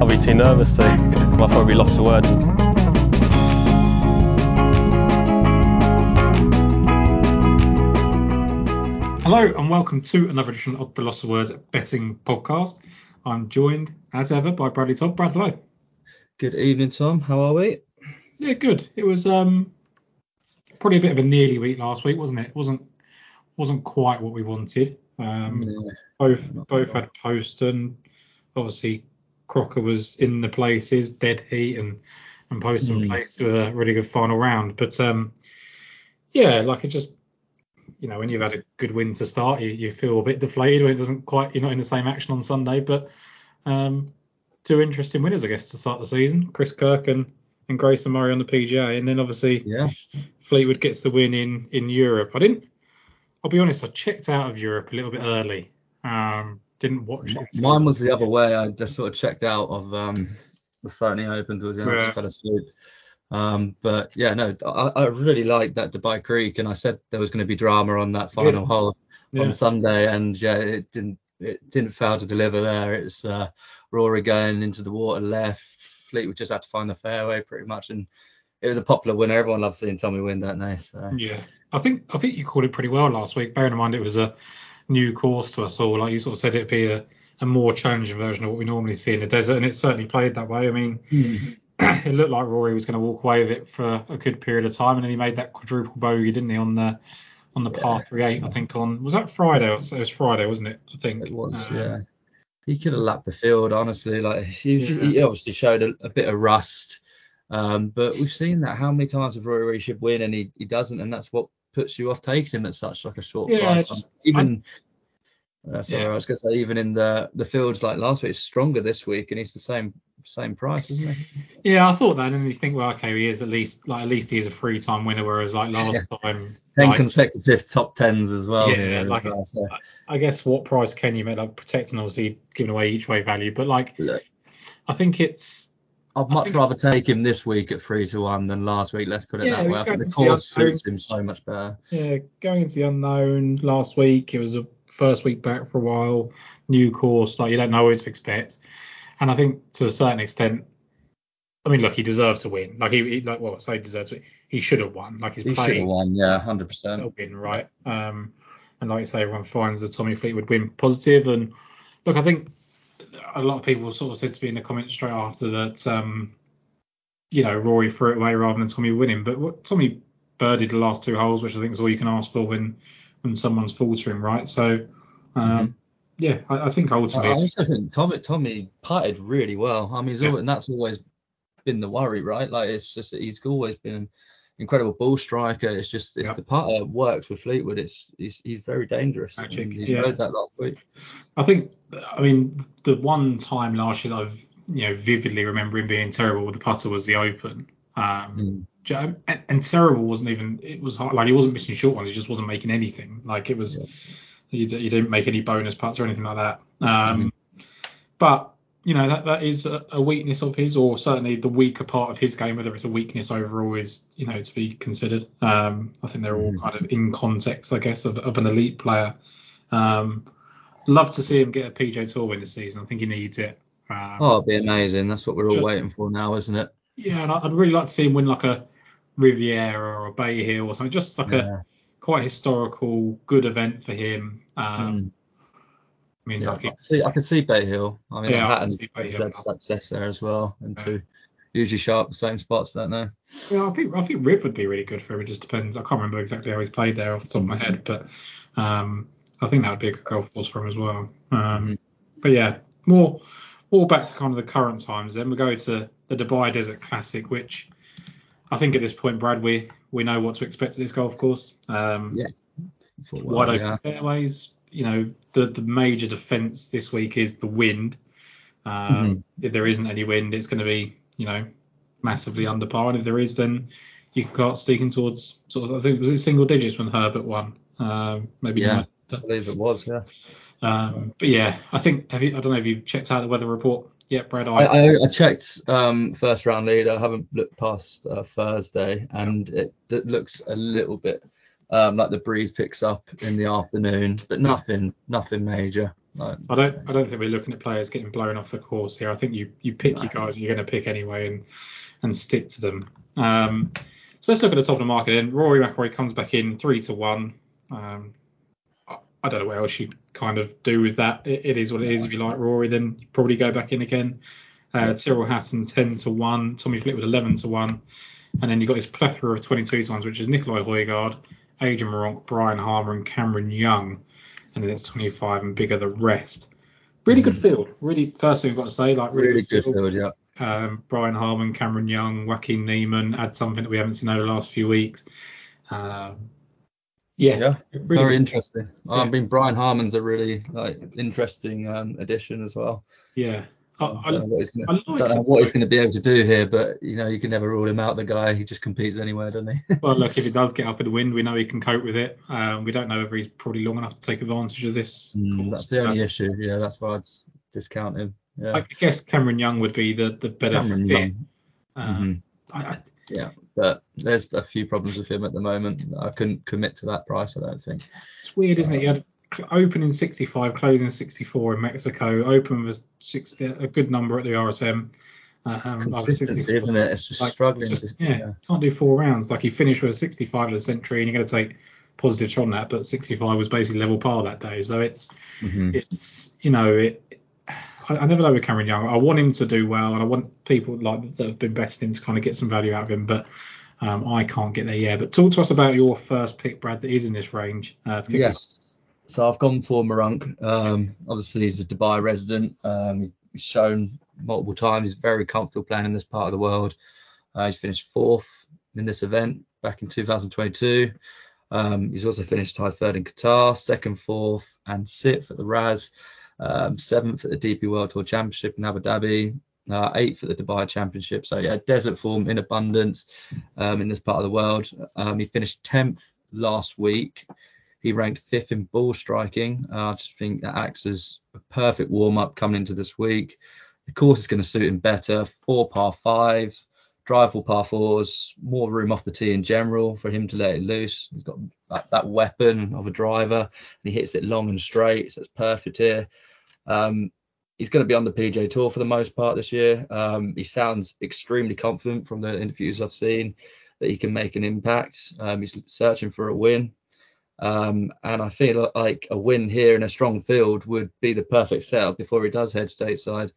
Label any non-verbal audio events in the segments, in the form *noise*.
I'll be too nervous to. I'll probably lost for words. Hello and welcome to another edition of the Lost of Words Betting Podcast. I'm joined, as ever, by Bradley Todd. Brad, hello. Good evening, Tom. How are we? Yeah, good. It was um probably a bit of a nearly week last week, wasn't it? it wasn't wasn't quite what we wanted. Um, Yeah. both both had post and obviously Crocker was in the places, dead heat and and post and Mm. place to a really good final round. But um yeah, like it just you know, when you've had a good win to start, you, you feel a bit deflated when it doesn't quite you're not in the same action on Sunday. But um two interesting winners I guess to start the season. Chris Kirk and, and Grayson Murray on the PGA and then obviously Yeah. Fleetwood gets the win in in Europe. I didn't. I'll be honest. I checked out of Europe a little bit early. Um, didn't watch it. Mine was the other way. I just sort of checked out of um, the Sony Open towards the end. I just fell asleep. Um, but yeah, no, I, I really liked that Dubai Creek, and I said there was going to be drama on that final hole Yeah. on Sunday, and yeah, it didn't. It didn't fail to deliver there. It's uh, Rory going into the water left. Fleetwood just had to find the fairway pretty much, and it was a popular winner. Everyone loves seeing Tommy win, don't they? So Yeah, I think I think you called it pretty well last week. Bearing in mind it was a new course to us all. Like you sort of said, it'd be a, a more challenging version of what we normally see in the desert, and it certainly played that way. I mean, *clears throat* it looked like Rory was going to walk away with it for a good period of time, and then he made that quadruple bogey, didn't he, on the on the par three eight? I think on was that Friday? It was Friday, wasn't it? I think It was, Um, yeah. He could have lapped the field, honestly. Like he, Yeah. he obviously showed a, a bit of rust, um, but we've seen that how many times have Rory should win and he, he doesn't, and that's what puts you off taking him at such like a short Yeah, price. just- even uh, sorry, Yeah. I was gonna say even in the the fields like last week, it's stronger this week, and he's the same same price, isn't he? Yeah, I thought that, and you think, well, okay, he is at least like at least he is a three time winner, whereas like last time, Ten like, consecutive top tens as well. Yeah, like- well, so, I guess what price can you make? Like protecting, obviously giving away each way value, but like look, I think it's I'd much think- rather take him this week at three to one than last week. Let's put it Yeah, that way. I think the course unknown. suits him so much better. yeah going into the unknown. Last week it was a first week back for a while, new course, like you don't know what to expect, and I think to a certain extent. I mean, look, he deserves to win. Like he, he like well, say deserves to. He should have won. Like he's He should have won, yeah, hundred percent. win, right? Um, and like you say, everyone finds the Tommy Fleetwood win positive. And look, I think a lot of people sort of said to me in the comments straight after that, um, you know, Rory threw it away rather than Tommy winning. But what, Tommy birdied the last two holes, which I think is all you can ask for when when someone's faltering, right? So, um, yeah, I, I think ultimately, I also think Tommy Tommy putted really well. I mean, he's Yeah. always, and that's always been the worry, right? Like it's just he's always been incredible ball striker. It's just if Yeah. the putter works with Fleetwood, it's he's, he's very dangerous. Magic, and he yeah. that last week. I think, I mean, the one time last year that I've you know vividly remember him being terrible with the putter was the Open. Um, Mm. And, and terrible wasn't even it was hard, like he wasn't missing short ones he just wasn't making anything like it was you, d- you didn't make any bonus putts or anything like that um but you know that that is a, weakness of his or certainly the weaker part of his game whether it's a weakness overall is you know to be considered um i think they're all Mhm. kind of in context i guess of, of an elite player um love to see him get a pj tour win this season i think he needs it um, Oh, it'd be amazing. That's what we're all Just- waiting for now, isn't it? yeah and i'd really like to see him win like a riviera or a bay hill or something just like a quite historical, good event for him. Um, Mm. I mean, Yeah, like, I, could see, I could see Bay Hill. I mean, Yeah, Hatton's see Bay he's Hill. had success there as well, and Yeah. two usually sharp the same spots, don't they? yeah, I think I think Riv would be really good for him. It just depends. I can't remember exactly how he's played there off the top of my head, but um, I think that would be a good golf course for him as well. Um, Mhm. But yeah, more more back to kind of the current times. Then we go to the Dubai Desert Classic, which I think at this point, Brad, we we know what to expect at this golf course. Um, Yeah. A wide open yeah. fairways. You know, the the major defence this week is the wind. Um, Mhm. If there isn't any wind, it's going to be you know massively under par, and if there is, then you can start sneaking towards sort of. I think was it single digits when Herbert won. Um, maybe Yeah. not. I believe it was, yeah. Um, but yeah, I think have you, I don't know if you've checked out the weather report yet, Brad. I, I, I checked um, first round lead. I haven't looked past uh, Thursday, and it, it looks a little bit Um, like the breeze picks up in the afternoon, but nothing, nothing major. Like, I don't I don't think we're looking at players getting blown off the course here. I think you you pick No. your guys you're going to pick anyway and and stick to them. Um, so let's look at the top of the market. Then Rory McIlroy comes back in three to one. Um, I, I don't know what else you kind of do with that. It, it is what it is. If you like Rory, then you probably go back in again. Uh, Tyrrell Hatton ten to one. Tommy Fleetwood eleven to one. And then you've got this plethora of 22 to ones, which is Nicolai Højgaard, Adrian Meronk, Brian Harman, and Cameron Young. And then it's 25 and bigger the rest. Really good field. Really, first thing I've got to say, like really, really good field, yeah. um, Brian Harman, Cameron Young, Joaquin Niemann add something that we haven't seen over the last few weeks. Um, yeah, Yeah, really Very interesting. I mean, Brian Harman's a really like interesting um, addition as well. Yeah, I, I don't know what he's gonna, like don't know it. what he's going to be able to do here, but you know, you can never rule him out. The guy, he just competes anywhere, doesn't he? *laughs* well, look, if he does get up in the wind, we know he can cope with it. Um, we don't know whether he's probably long enough to take advantage of this. Mm, that's the only but issue. Yeah, that's why I'd discount him. Yeah. I guess Cameron Young would be the, the better Cameron fit. Um, Mhm. I, Yeah, but there's a few problems with him at the moment. I couldn't commit to that price. I don't think. It's weird, isn't it? You had opening 65, closing 64 in Mexico. Open was 60, a good number at the RSM. Um, like Consistency, isn't it? It's just Like, struggling. Just, to- yeah, can't do four rounds. Like he finished with a 65 at the Sentry, and you're going to take positives from that. But 65 was basically level par that day, so it's Mhm. it's you know it. I, I never know with Cameron Young. I want him to do well, and I want people like that have been betting him to kind of get some value out of him. But um, I can't get there yet. But talk to us about your first pick, Brad, that is in this range. Uh, to kick us Yes. So I've gone for Meronk. Um, obviously, he's a Dubai resident. Um, he's shown multiple times he's very comfortable playing in this part of the world. Uh, he's finished fourth in this event back in 2022. Um, he's also finished tied third in Qatar, second, fourth, and sixth at the Ras, um, seventh at the DP World Tour Championship in Abu Dhabi, uh, eighth at the Dubai Championship. So yeah, desert form in abundance um, in this part of the world. Um, he finished 10th last week. He ranked fifth in ball striking. Uh, I just think that acts as a perfect warm up coming into this week. The course is going to suit him better. Four par fives, drivable par fours, more room off the tee in general for him to let it loose. He's got that, that weapon of a driver and he hits it long and straight, so it's perfect here. Um, he's going to be on the PJ Tour for the most part this year. Um, he sounds extremely confident from the interviews I've seen that he can make an impact. Um, he's searching for a win. Um, and I feel like a win here in a strong field would be the perfect setup before he does head stateside.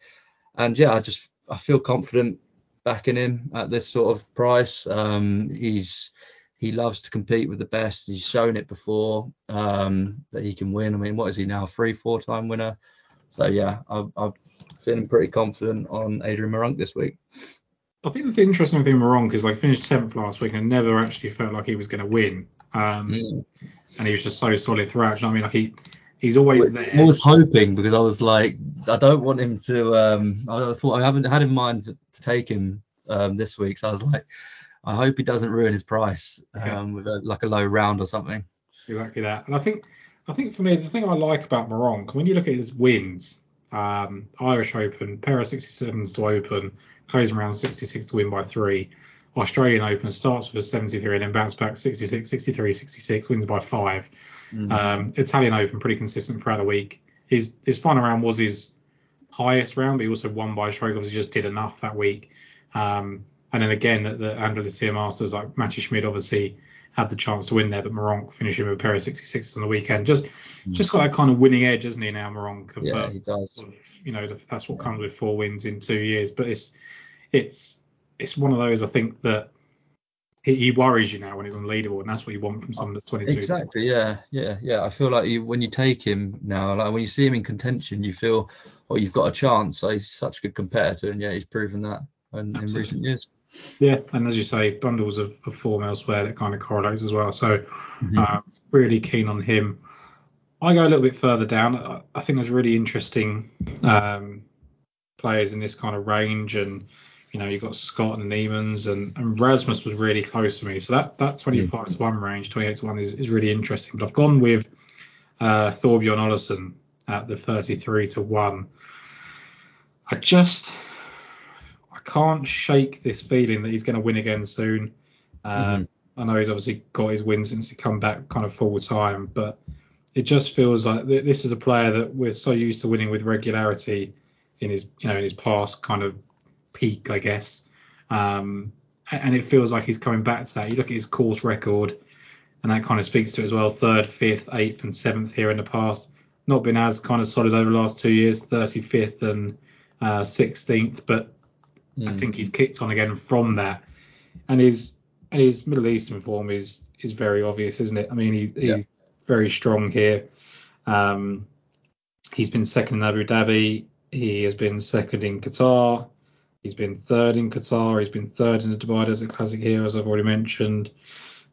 And yeah, I just I feel confident backing him at this sort of price. Um, he's he loves to compete with the best. He's shown it before um, that he can win. I mean, what is he now? Three, four time winner. So yeah, I, I'm feeling pretty confident on Adrian Meronk this week. I think the interesting thing with Meronk is like finished 10th last week and never actually felt like he was going to win. Um, Mm. And he was just so solid throughout. You know what I mean? Like he, he's always there. I was hoping because I was like, I don't want him to. Um, I thought I haven't had in mind to, to take him um, this week, so I was like, I hope he doesn't ruin his price um, Yeah. with a, like a low round or something. Exactly that. And I think, I think for me, the thing I like about Meronk, when you look at his wins, um, Irish Open, pair of 67s to open, closing round 66 to win by three. Australian Open starts with a 73 and then bounce back 66, 63, 66, wins by five. Mm. Um, Italian Open pretty consistent throughout the week. His his final round was his highest round, but he also won by a stroke. Obviously, just did enough that week. Um, and then again at the Andalusia Masters, like Matti Schmid obviously had the chance to win there, but Meronk finishing with a pair of 66s on the weekend. Just just got that kind of winning edge, isn't he now, Meronk? Yeah, uh, he does. sort of, you know, that's what comes with four wins in two years. But it's it's it's one of those I think that he, he worries you now when he's leaderboard, and that's what you want from someone that's 22. Exactly. Yeah. Yeah. Yeah. I feel like you when you take him now, like when you see him in contention, you feel, oh, you've got a chance. So he's such a good competitor, and yeah, he's proven that in, in recent years. Yeah, and as you say, bundles of, of form elsewhere that kind of correlates as well. So Mhm. uh, really keen on him. I go a little bit further down. I, I think there's really interesting um, players in this kind of range, and you know you've got Scott and Niemann's, and, and Rasmus was really close for me. So that that 25 to one range, 28 to one is, is really interesting. But I've gone with uh, Thorbjorn Olesen at the 33 to one. I just I can't shake this feeling that he's going to win again soon. Um, I know he's obviously got his win since he come back kind of full time, but it just feels like this is a player that we're so used to winning with regularity in his you know in his past kind of peak, I guess. Um, and it feels like he's coming back to that. You look at his course record, and that kind of speaks to it as well. Third, fifth, eighth, and seventh here in the past. Not been as kind of solid over the last two years, 35th and uh, 16th, but mm. I hmm. think he's kicked on again from that. And his and his Middle Eastern form is is very obvious, isn't it? I mean, he, yeah. he's very strong here. Um, he's been second in Abu Dhabi. He has been second in Qatar. He's been third in Qatar. He's been third in the Dubai Desert Classic here, as I've already mentioned.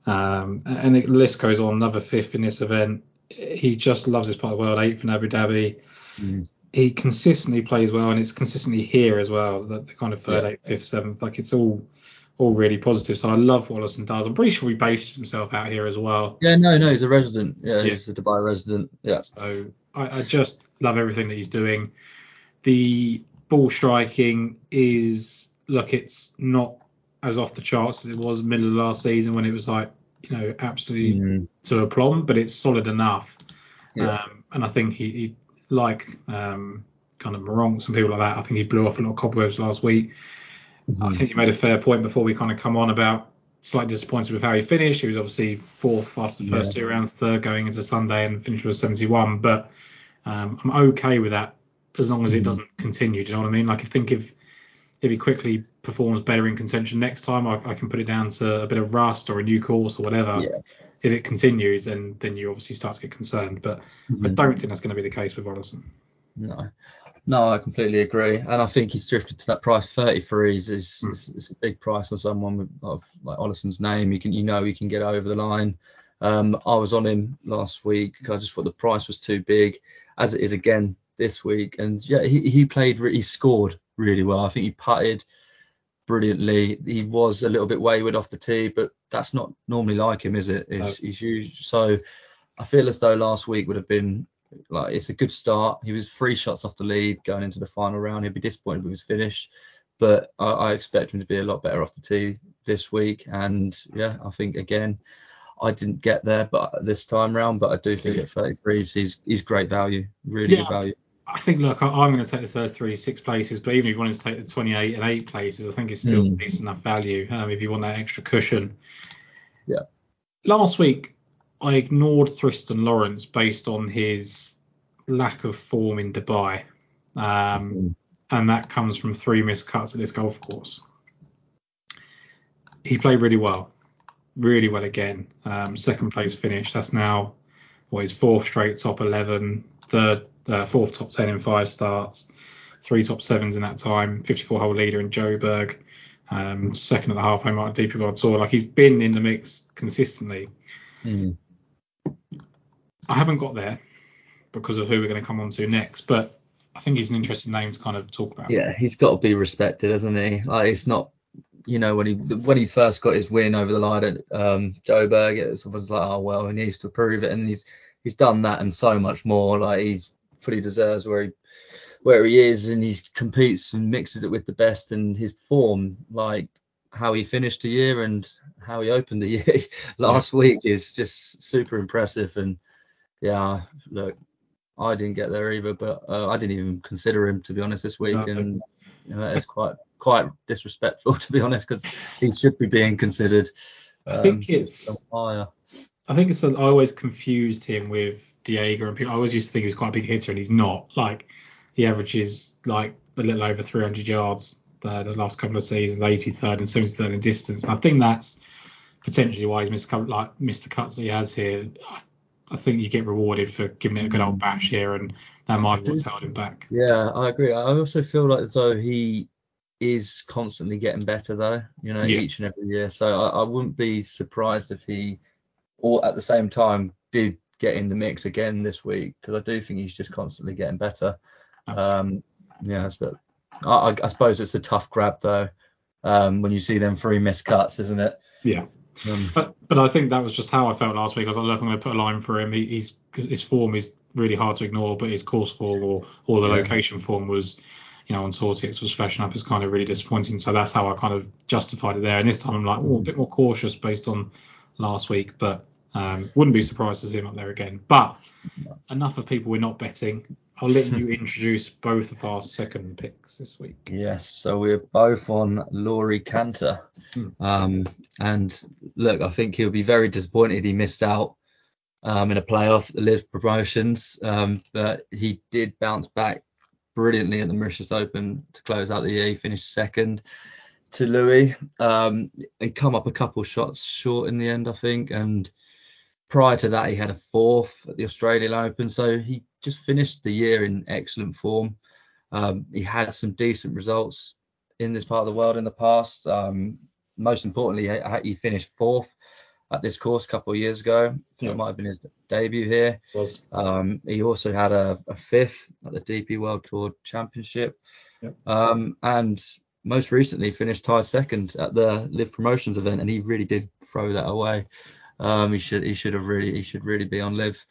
Um, and the list goes on. Another fifth in this event. He just loves this part of the world. Eighth in Abu Dhabi. Mm. He consistently plays well, and it's consistently here as well. The, the kind of third, yeah. eighth, fifth, seventh. Like it's all all really positive. So I love what Olesen does. I'm pretty sure he based himself out here as well. Yeah, no, no, he's a resident. Yeah, yeah. he's a Dubai resident. Yeah. So I, I, just love everything that he's doing. The ball striking is look, it's not as off the charts as it was middle of last season when it was like you know absolutely mm. to plumb. but it's solid enough. Yeah. Um, and I think he, he like um, kind of Meronk, some people like that. I think he blew off a lot of cobwebs last week. Mm-hmm. I think he made a fair point before we kind of come on about slightly disappointed with how he finished. He was obviously fourth after the first yeah. two rounds, third going into Sunday, and finished with 71. But um, I'm okay with that as long as it mm-hmm. doesn't continue. Do you know what I mean? Like I think if if he quickly performs better in contention next time, I, I can put it down to a bit of rust or a new course or whatever. Yeah. If it continues, then then you obviously start to get concerned. But mm-hmm. I don't think that's going to be the case with Olesen. No. No, I completely agree, and I think he's drifted to that price. 33 is is, mm. is, is a big price on someone with, of like Olesen's name. You can you know he can get over the line. Um, I was on him last week. I just thought the price was too big, as it is again this week. And yeah, he, he played, he scored really well. I think he putted brilliantly. He was a little bit wayward off the tee, but that's not normally like him, is it? He's, no. he's used, so I feel as though last week would have been like it's a good start. He was three shots off the lead going into the final round. He'd be disappointed with his finish, but I, I expect him to be a lot better off the tee this week. And yeah, I think again, I didn't get there, but this time round, but I do think at 33 he's he's great value, really yeah, good value. I think, look, I, am going to take the first three, six places, but even if you wanted to take the 28 and eight places, I think it's still mm. decent enough value um, if you want that extra cushion. Yeah. Last week, I ignored Thriston Lawrence based on his lack of form in Dubai. Um, mm-hmm. And that comes from three missed cuts at this golf course. He played really well, really well again. Um, second place finish. That's now what his fourth straight top 11, third uh, fourth top 10 in five starts, three top sevens in that time, 54 hole leader in Joburg, um, second at the halfway mark DP World Tour. Like he's been in the mix consistently. Mm. I haven't got there because of who we're going to come on to next, but I think he's an interesting name to kind of talk about. Yeah, he's got to be respected, hasn't he? Like it's not, you know, when he when he first got his win over the line at um, Joburg, it was like, oh well, he needs to prove it, and he's he's done that and so much more. Like he's fully deserves where he where he is, and he competes and mixes it with the best. And his form, like how he finished the year and how he opened the year *laughs* last week, is just super impressive. And yeah, look, I didn't get there either, but uh, I didn't even consider him to be honest this week, no. and you know, it's quite quite disrespectful *laughs* to be honest because he should be being considered. Um, I think it's. I think it's I always confused him with Diego and people. I always used to think he was quite a big hitter, and he's not. Like he averages like a little over 300 yards the, the last couple of seasons, 83rd and 73rd in distance. And I think that's potentially why he's missed like missed the cuts that he has here. I, I think you get rewarded for giving it a good old bash here, and that might have held him back. Yeah, I agree. I also feel like as though he is constantly getting better though, you know, yeah. each and every year. So I, I, wouldn't be surprised if he, all at the same time, did get in the mix again this week because I do think he's just constantly getting better. Um, yeah, but I, I, suppose it's a tough grab though um, when you see them three missed cuts, isn't it? Yeah. Um, but, but I think that was just how I felt last week. I was like, look, I'm going to put a line for him. He, he's his form is really hard to ignore, but his course form or or the yeah. location form was you know, on tickets was flashing up is kind of really disappointing. So that's how I kind of justified it there. And this time I'm like, oh, a bit more cautious based on last week, but um, wouldn't be surprised to see him up there again. But enough of people we're not betting. I'll let you *laughs* introduce both of our second picks this week. Yes, so we're both on Laurie Canter. Hmm. Um, and look, I think he'll be very disappointed he missed out um, in a playoff at the LIV promotions. Um, but he did bounce back brilliantly at the Mauritius Open to close out the year. He finished second to Louis um, and come up a couple shots short in the end, I think. And prior to that, he had a fourth at the Australian Open. So he just finished the year in excellent form. Um, he had some decent results in this part of the world in the past. Um, most importantly, he- he finished fourth at this course a couple of years ago. Yeah. It might have been his debut here. Was Um, he also had a, a fifth at the DP World Tour Championship, Yep. um, and most recently finished tied second at the LIV Promotions event, and he really did throw that away. Um, he should he should have really he should really be on LIV.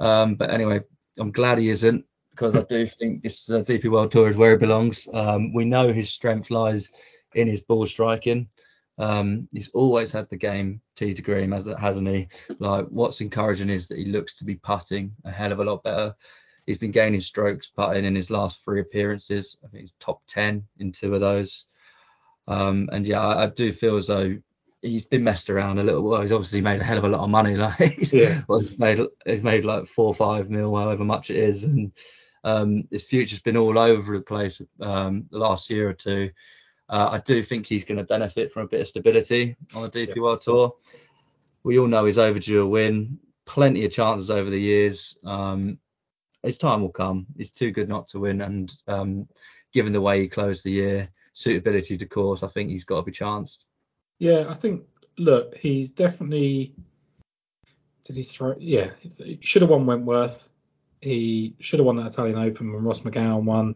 Um, but anyway, I'm glad he isn't because I do *laughs* think this uh, DP World Tour is where he belongs. Um, we know his strength lies in his ball striking. Um, he's always had the game tee to green, has hasn't he? Like what's encouraging is that he looks to be putting a hell of a lot better. He's been gaining strokes putting in his last three appearances. I think he's top ten in two of those. Um, and yeah, I, I do feel as though he's been messed around a little. Well, he's obviously made a hell of a lot of money. *laughs* Like he's, Yeah. well, he's made he's made like four or five mil, however much it is, and um, his future's been all over the place um, the last year or two. Uh, I do think he's going to benefit from a bit of stability on the DP Yeah. World Tour. We all know he's overdue a win. Plenty of chances over the years. Um, his time will come. He's too good not to win, and um, given the way he closed the year, suitability to course, I think he's got to be chanced. Yeah, I think look, he's definitely did he throw yeah, he should have won Wentworth. He should have won that Italian Open when Ross McGowan won.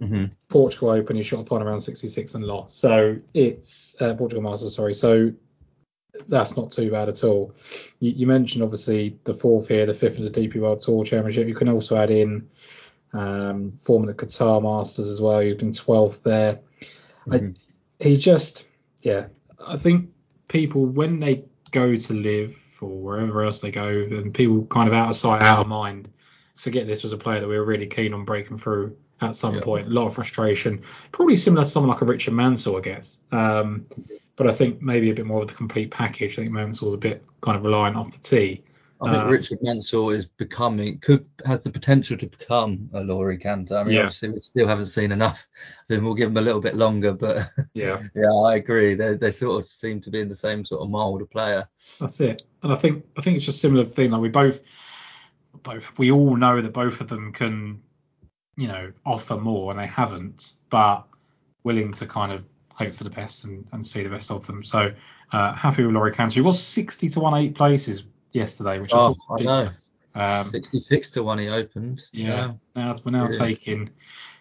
Mm-hmm. Portugal Open, he shot a point around 66 and lost. So it's uh, Portugal Masters, sorry. So that's not too bad at all. You, you mentioned obviously the fourth here, the fifth in the DP World Tour Championship. You can also add in um, form the Qatar Masters as well. You've been 12th there. Mhm. He just, yeah, I think people when they go to LIV or wherever else they go, and people kind of out of sight, out of mind, forget this was a player that we were really keen on breaking through at some Yeah. point. A lot of frustration, probably similar to someone like a Richard Mansell, I guess. Um, but I think maybe a bit more of the complete package. I think Mansell's a bit kind of reliant off the tee. I think Uh, Richard Mansell is becoming could has the potential to become a Laurie Canter. I mean, Yeah. obviously we still haven't seen enough. *laughs* Then we'll give him a little bit longer, but *laughs* Yeah, yeah, I agree. They they sort of seem to be in the same sort of mould of player. that's it. And I think I think it's just a similar thing. Like we both, both we all know that both of them can, you know, offer more, and they haven't, but willing to kind of hope for the best and, and see the best of them. So uh, happy with Laurie Canter. He was 60 to 1 eight places yesterday, which I Oh, thought was I know. ridiculous. Um, 66 to one he opened. yeah, now we're now Yeah. taking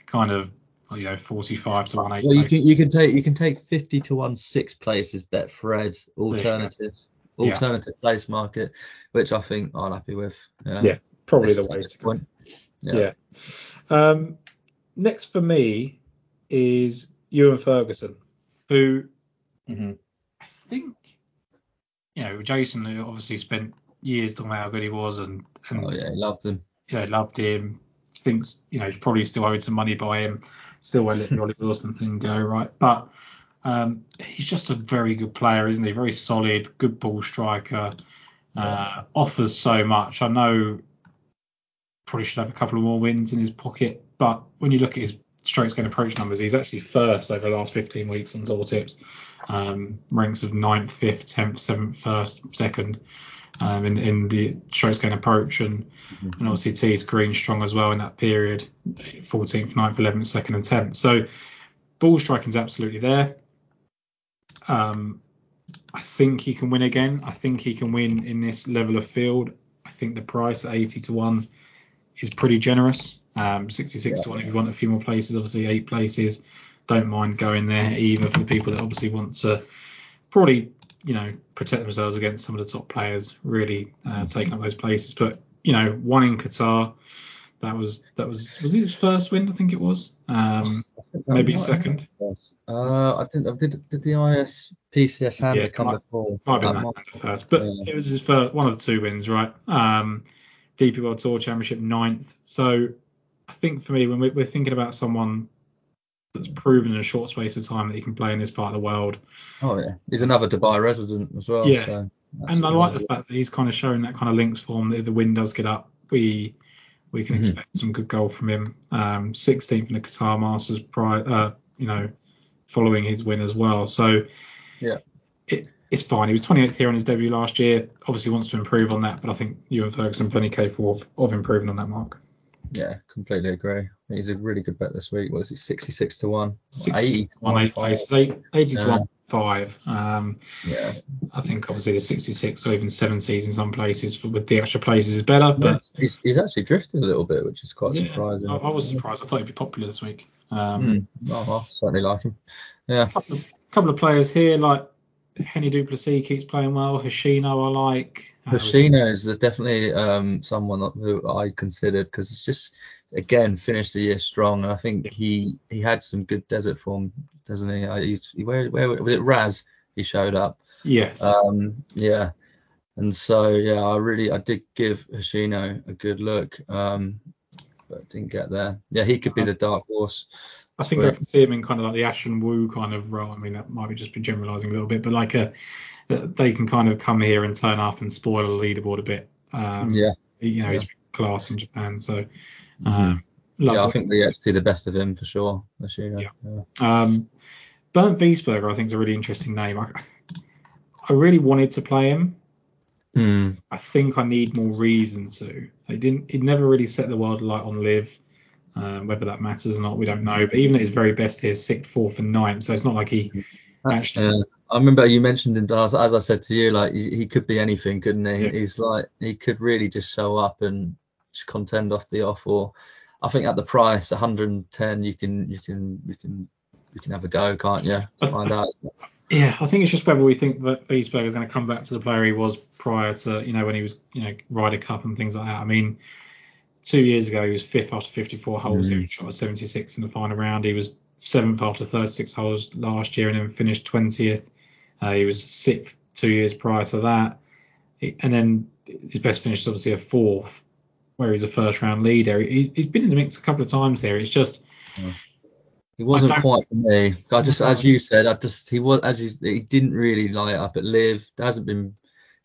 kind of you know 45 to 1 eight Well, you can you can take you can take 50 to one six places Betfred go. alternative Yeah. alternative place market, which I think I'm happy with. Yeah, Yeah, probably This- the way to go. point. Yeah. Um, next for me is Ewan Ferguson, who Mhm. I think, you know, Jason who obviously spent years talking about how good he was and, and Oh yeah, loved you know, loved him. Thinks, you know, he's probably still owed some money by him. Still won't let the Ollie *laughs* Wilson thing go, right? But um, he's just a very good player, isn't he? Very solid, good ball striker. Uh, offers so much. I know probably should have a couple of more wins in his pocket, but when you look at his strokes gain approach numbers, he's actually first over the last 15 weeks on Tour Tips. Um, ranks of 9th, 5th, 10th, 7th, 1st, 2nd um, in, in the strokes gain approach. And, and obviously T's green strong as well in that period 14th, 9th, 11th, 2nd, and 10th. So ball striking is absolutely there. Um, I think he can win again. I think he can win in this level of field. I think the price at 80 to 1 is pretty generous. Um, 66 to 1 if you want a few more places, obviously eight places. Don't mind going there either for the people that obviously want to probably, you know, protect themselves against some of the top players, really uh, taking up those places. But, you know, one in Qatar, That was that was was it his first win? I think it was. Um, maybe second. Uh, I didn't. Did, did the IS PCS handler Yeah, come might- before? Might have been That that first, but Yeah. it was his first, one of the two wins, right? Um, DP World Tour Championship ninth. So I think for me, when we're, we're thinking about someone that's proven in a short space of time that he can play in this part of the world, Oh yeah, he's another Dubai resident as well. Yeah. So and I like the fact that he's kind of showing that kind of links form. That if the wind does get up, we we can Mhm. expect some good golf from him. Um, 16th in the Qatar Masters, prior, uh, you know, following his win as well. So Yeah. it, it's fine. He was 28th here on his debut last year. Obviously wants to improve on that, but I think Ewan Ferguson plenty capable of, of improving on that mark. Yeah, completely agree. He's a really good bet this week. What is it, 66 to 1? 60 to one, eight five. places, eight- 80 to one, five. Um, Yeah. I think obviously the 66 or even 70s in some places for, with the extra places is better, but he's, he's actually drifted a little bit, which is quite Yeah, surprising. I, I was surprised. I thought he'd be popular this week. Um, Mm. I certainly like him. Yeah. couple, of, couple of players here like Hennie du Plessis keeps playing well. Hoshino I like. Uh, Hoshino is the- definitely um, someone who I considered because it's just again finished the year strong, and I think he he had some good desert form, doesn't he? I, he, he- where where was it? Ras he showed up. yes. Um, yeah, and so yeah, I really I did give Hoshino a good look, um, but didn't get there. Yeah, he could be the dark horse. I think Sweet. I can see him in kind of like the Ashun Wu kind of role. I mean, that might be just be generalising a little bit, but like a they can kind of come here and turn up and spoil the leaderboard a bit. Um, yeah, You know, yeah. he's class in Japan, so. Mhm. Um, love yeah, I it. think we to see the best of him for sure. Hoshino. Yeah. yeah. Um, Bernd Wiesberger, I think, is a really interesting name. I, I really wanted to play him. Hmm. I think I need more reason to. He didn't. He never really set the world alight on LIV. Um, whether that matters or not, we don't know. But even at his very best here, sixth, fourth, and ninth. So it's not like he actually. Yeah, I remember you mentioned him as, as I said to you, like he, he could be anything, couldn't he? Yeah. He's like he could really just show up and just contend off the off. Or I think at the price 110, you can you can you can you can have a go, can't you? To *laughs* find out. Yeah, I think it's just whether we think that Wiesberger is going to come back to the player he was prior to, you know, when he was, you know, Ryder Cup and things like that. I mean, two years ago he was fifth after 54 holes. He Mm. shot a 76 in the final round. He was seventh after 36 holes last year and then finished 20th. Uh, he was sixth two years prior to that, He- and then his best finish is obviously a fourth, where he's a first round leader. He, he's been in the mix a couple of times here. It's just He wasn't quite for me. I just, as you said, I just he was as you he didn't really light up at LIV. Hasn't been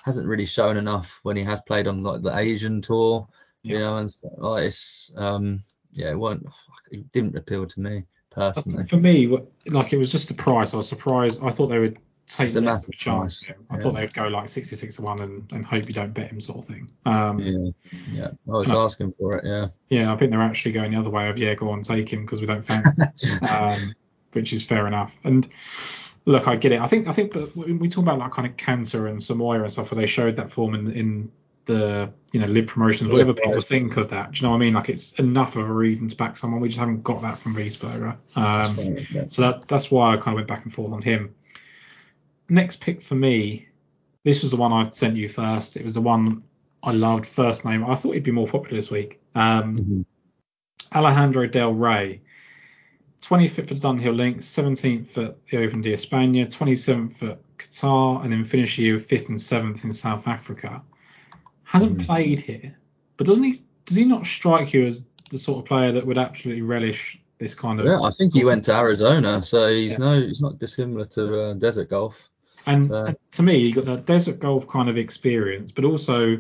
hasn't really shown enough when he has played on like the Asian tour, you Yeah. know, and stuff. like it's um yeah, it weren't it didn't appeal to me personally. For me, like it was just the price. I was surprised. I thought they would take It's a less of a massive chance. with. I yeah. thought they would go like 66 to one and, and hope you don't bet him sort of thing. Um, yeah. Yeah, yeah. I was asking for it. Yeah. Yeah, I think they're actually going the other way of yeah, go on, take him because we don't fancy, *laughs* um, which is fair enough. And look, I get it. I think I think but we talk about like kind of Canter and Samooja and stuff where they showed that form in, in the you know LIV promotions, whatever people think of that. Do you know what I mean? Like it's enough of a reason to back someone. We just haven't got that from Wiesberger. Um, Yeah. So that that's why I kind of went back and forth on him. Next pick for me, this was the one I sent you first. It was the one I loved first name. I thought he'd be more popular this week. Um, Mhm. Alejandro Del Rey, 25th at the Dunhill Links, 17th at the Open de España, 27th at Qatar, and then finish year with 5th and 7th in South Africa. Hasn't Mhm. played here, but doesn't he? Does he not strike you as the sort of player that would absolutely relish this kind of? Yeah, I think he went to Arizona, so he's Yeah. no, he's not dissimilar to uh, Desert Golf. And, So- and to me, you got the desert golf kind of experience, but also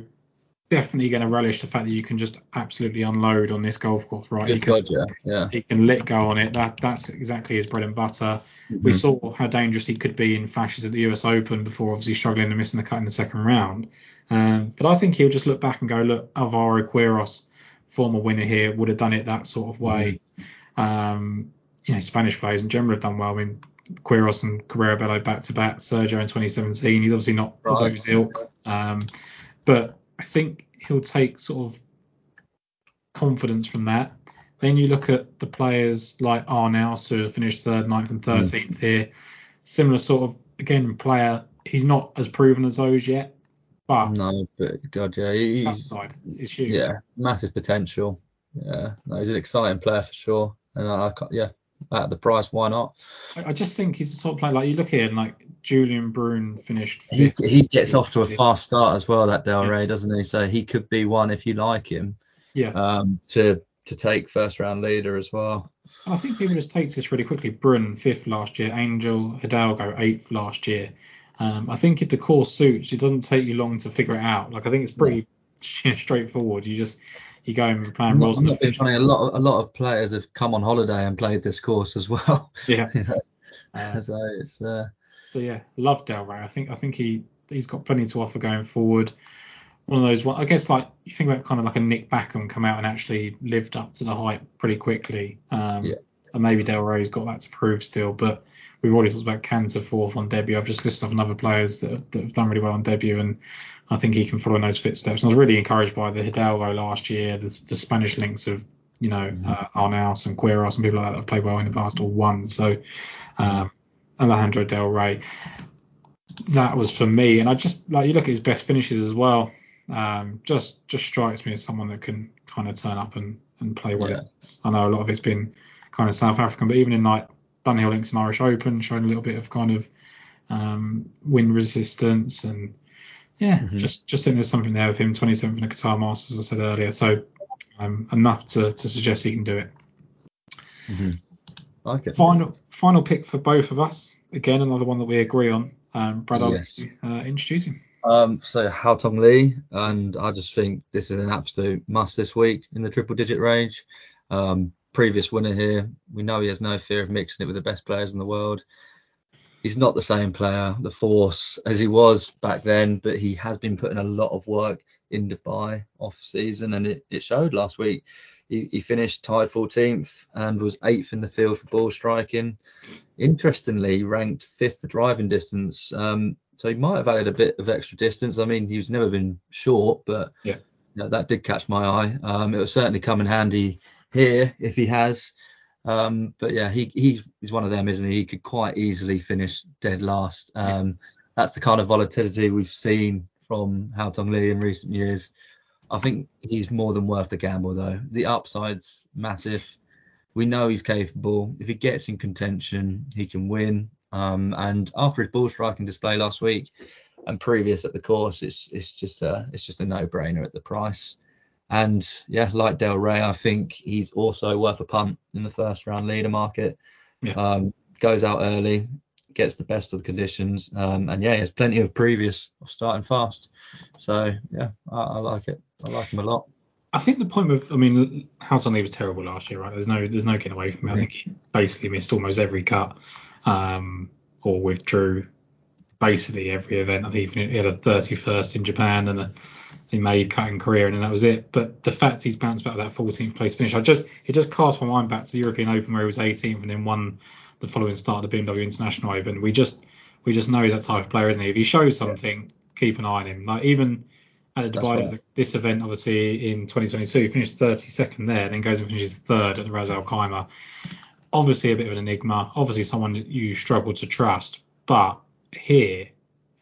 definitely going to relish the fact that you can just absolutely unload on this golf course, right? Good can, God, yeah, yeah. he can let go on it. That that's exactly his bread and butter. We Mhm. saw how dangerous he could be in flashes at the US Open before obviously struggling and missing the cut in the second round. Um, but I think he'll just look back and go, look, Alvaro Quiros, former winner here, would have done it that sort of way. Um, you know, Spanish players in general have done well. I mean, Quiros and Cabrera Bello back to back. Sergio in 2017. He's obviously not of Right. those ilk, um, but I think he'll take sort of confidence from that. Then you look at the players like Arnaus who finished third, ninth, and Mm. 13th here. Similar sort of again player. He's not as proven as those yet, but No, but God, yeah, he's upside is huge. yeah, massive potential. yeah, no, he's an exciting player for sure. And I, I can't, yeah, at the price, why not? I, just think he's the sort of player like you look here and like Julien Brun finished. He fifth. he gets off to a fast start as well, that Del Yeah. Doesn't he? So he could be one if you like him, Yeah, um, to to take first round leader as well. I think people just takes this really quickly. Brun fifth last year, Angel Hidalgo eighth last year. Um, I think if the course suits, it doesn't take you long to figure it out. Like I think it's pretty *laughs* straightforward. You just you go and plan I'm not. I'm not being funny. A lot of, a lot of players have come on holiday and played this course as well. *laughs* Yeah. you know, Uh, *laughs* so it's uh, So yeah, love Del Rey. I think I think he he's got plenty to offer going forward. One of those, I guess, like you think about kind of like a Nick Bachem come out and actually lived up to the hype pretty quickly. Um, Yeah. And maybe Del Rey's got that to prove still, but we've already talked about Canter fourth on debut. I've just listed off another players that that have done really well on debut, and I think he can follow in those footsteps. And I was really encouraged by the Hidalgo last year, the, the Spanish links of you know uh, Arnaus and Quiros and people like that that have played well in the past or won. So um, Alejandro Del Rey that was for me. And I just like you look at his best finishes as well. Um, just just strikes me as someone that can kind of turn up and, and play well. Yeah. I know a lot of it's been kind of South African, but even in like Dunhill Links and Irish Open, showing a little bit of kind of um, wind resistance and yeah, Mhm. just just think there's something there with him. 27th in the Qatar Masters, as I said earlier. So um, enough to, to suggest he can do it. mhm. like it. Final final pick for both of us. Again, another one that we agree on. Um, Brad, I'll Yes. uh, introduce him. Um, so Hao Tong Lee, and I just think this is an absolute must this week in the triple digit range. Um, previous winner here. We know he has no fear of mixing it with the best players in the world. He's not the same player, the force, as he was back then, but he has been putting a lot of work in Dubai off season, and it, it showed last week. He, he finished tied 14th and was eighth in the field for ball striking. Interestingly, ranked fifth for driving distance. Um, so he might have added a bit of extra distance. I mean, he's never been short, but Yeah. you know, that did catch my eye. Um, it will certainly come in handy here if he has. Um, but yeah, he, he's he's one of them, isn't he? He could quite easily finish dead last. Um, That's the kind of volatility we've seen from Haotong Li in recent years. I think he's more than worth the gamble, though. The upside's massive. We know he's capable. If he gets in contention, he can win. Um, and after his ball striking display last week and previous at the course, it's it's just a it's just a no-brainer at the price. And yeah, like Del Rey, I think he's also worth a punt in the first round leader market. Yeah. Um, goes out early, gets the best of the conditions, um, and yeah, he has plenty of previous of starting fast. So yeah, I, I like it. I like him a lot. I think the point with, I mean, Haotong Li was terrible last year, right? There's no, there's no getting away from it. I think he basically missed almost every cut, um, or withdrew basically every event. I think he had a 31st in Japan and a, he made cutting career, and then that was it. But the fact he's bounced back with that 14th place finish, I just, it just cast my mind back to the European Open where he was 18th and then won the following start of the BMW International Open. We just, we just know he's that type of player, isn't he? If he shows something, keep an eye on him. Like even at the Dubai, right. this event obviously in 2022, he finished 32nd there, then goes and finishes third at the Ras Al Khaimah. Obviously a bit of an enigma. Obviously someone that you struggle to trust, but here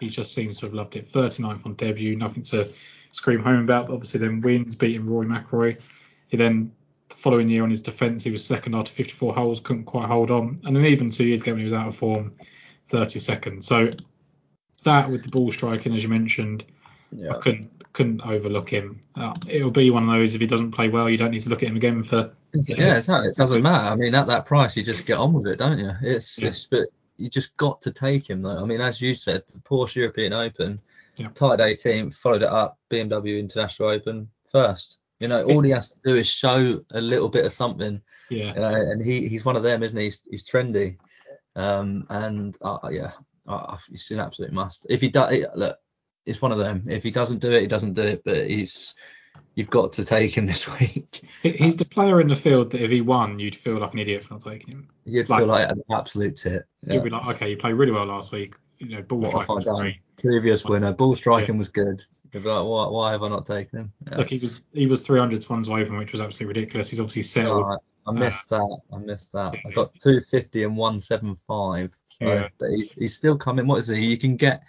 he just seems to have loved it. 39th on debut, nothing to scream home about. But obviously then wins, beating Rory McIlroy. He then the following year on his defence, he was second after 54 holes, couldn't quite hold on, and then even two years ago when he was out of form, 32nd. So that with the ball striking, as you mentioned, I couldn't couldn't overlook him. Uh, it'll be one of those if he doesn't play well, you don't need to look at him again for. Yeah, exactly. It doesn't matter. I mean, at that price, you just get on with it, don't you? It's Yeah. it's but you just got to take him though. I mean, as you said, the Porsche European Open, Yeah. tied 18th, followed it up BMW International Open first. You know, all he has to do is show a little bit of something, Yeah, you know, and he he's one of them, isn't he? He's, he's trendy, um, and uh, yeah, uh, it's an absolute must. If he does, look, it's one of them. If he doesn't do it, he doesn't do it. But he's you've got to take him *laughs* this week. He's the player in the field that if he won, you'd feel like an idiot for not taking him. You'd Like- feel like an absolute tit. Yeah. You'd be like, okay, you played really well last week. You know, ball striking I was done? great. Previous winner, ball striking was good. Like, why, why have I not taken him? Yeah. Look, he was he was 300 to one to open, which was absolutely ridiculous. He's obviously settled. Oh, I, I missed that. I missed that. I got *laughs* 250 and 175. So, Yeah. but he's he's still coming. What is he? You can get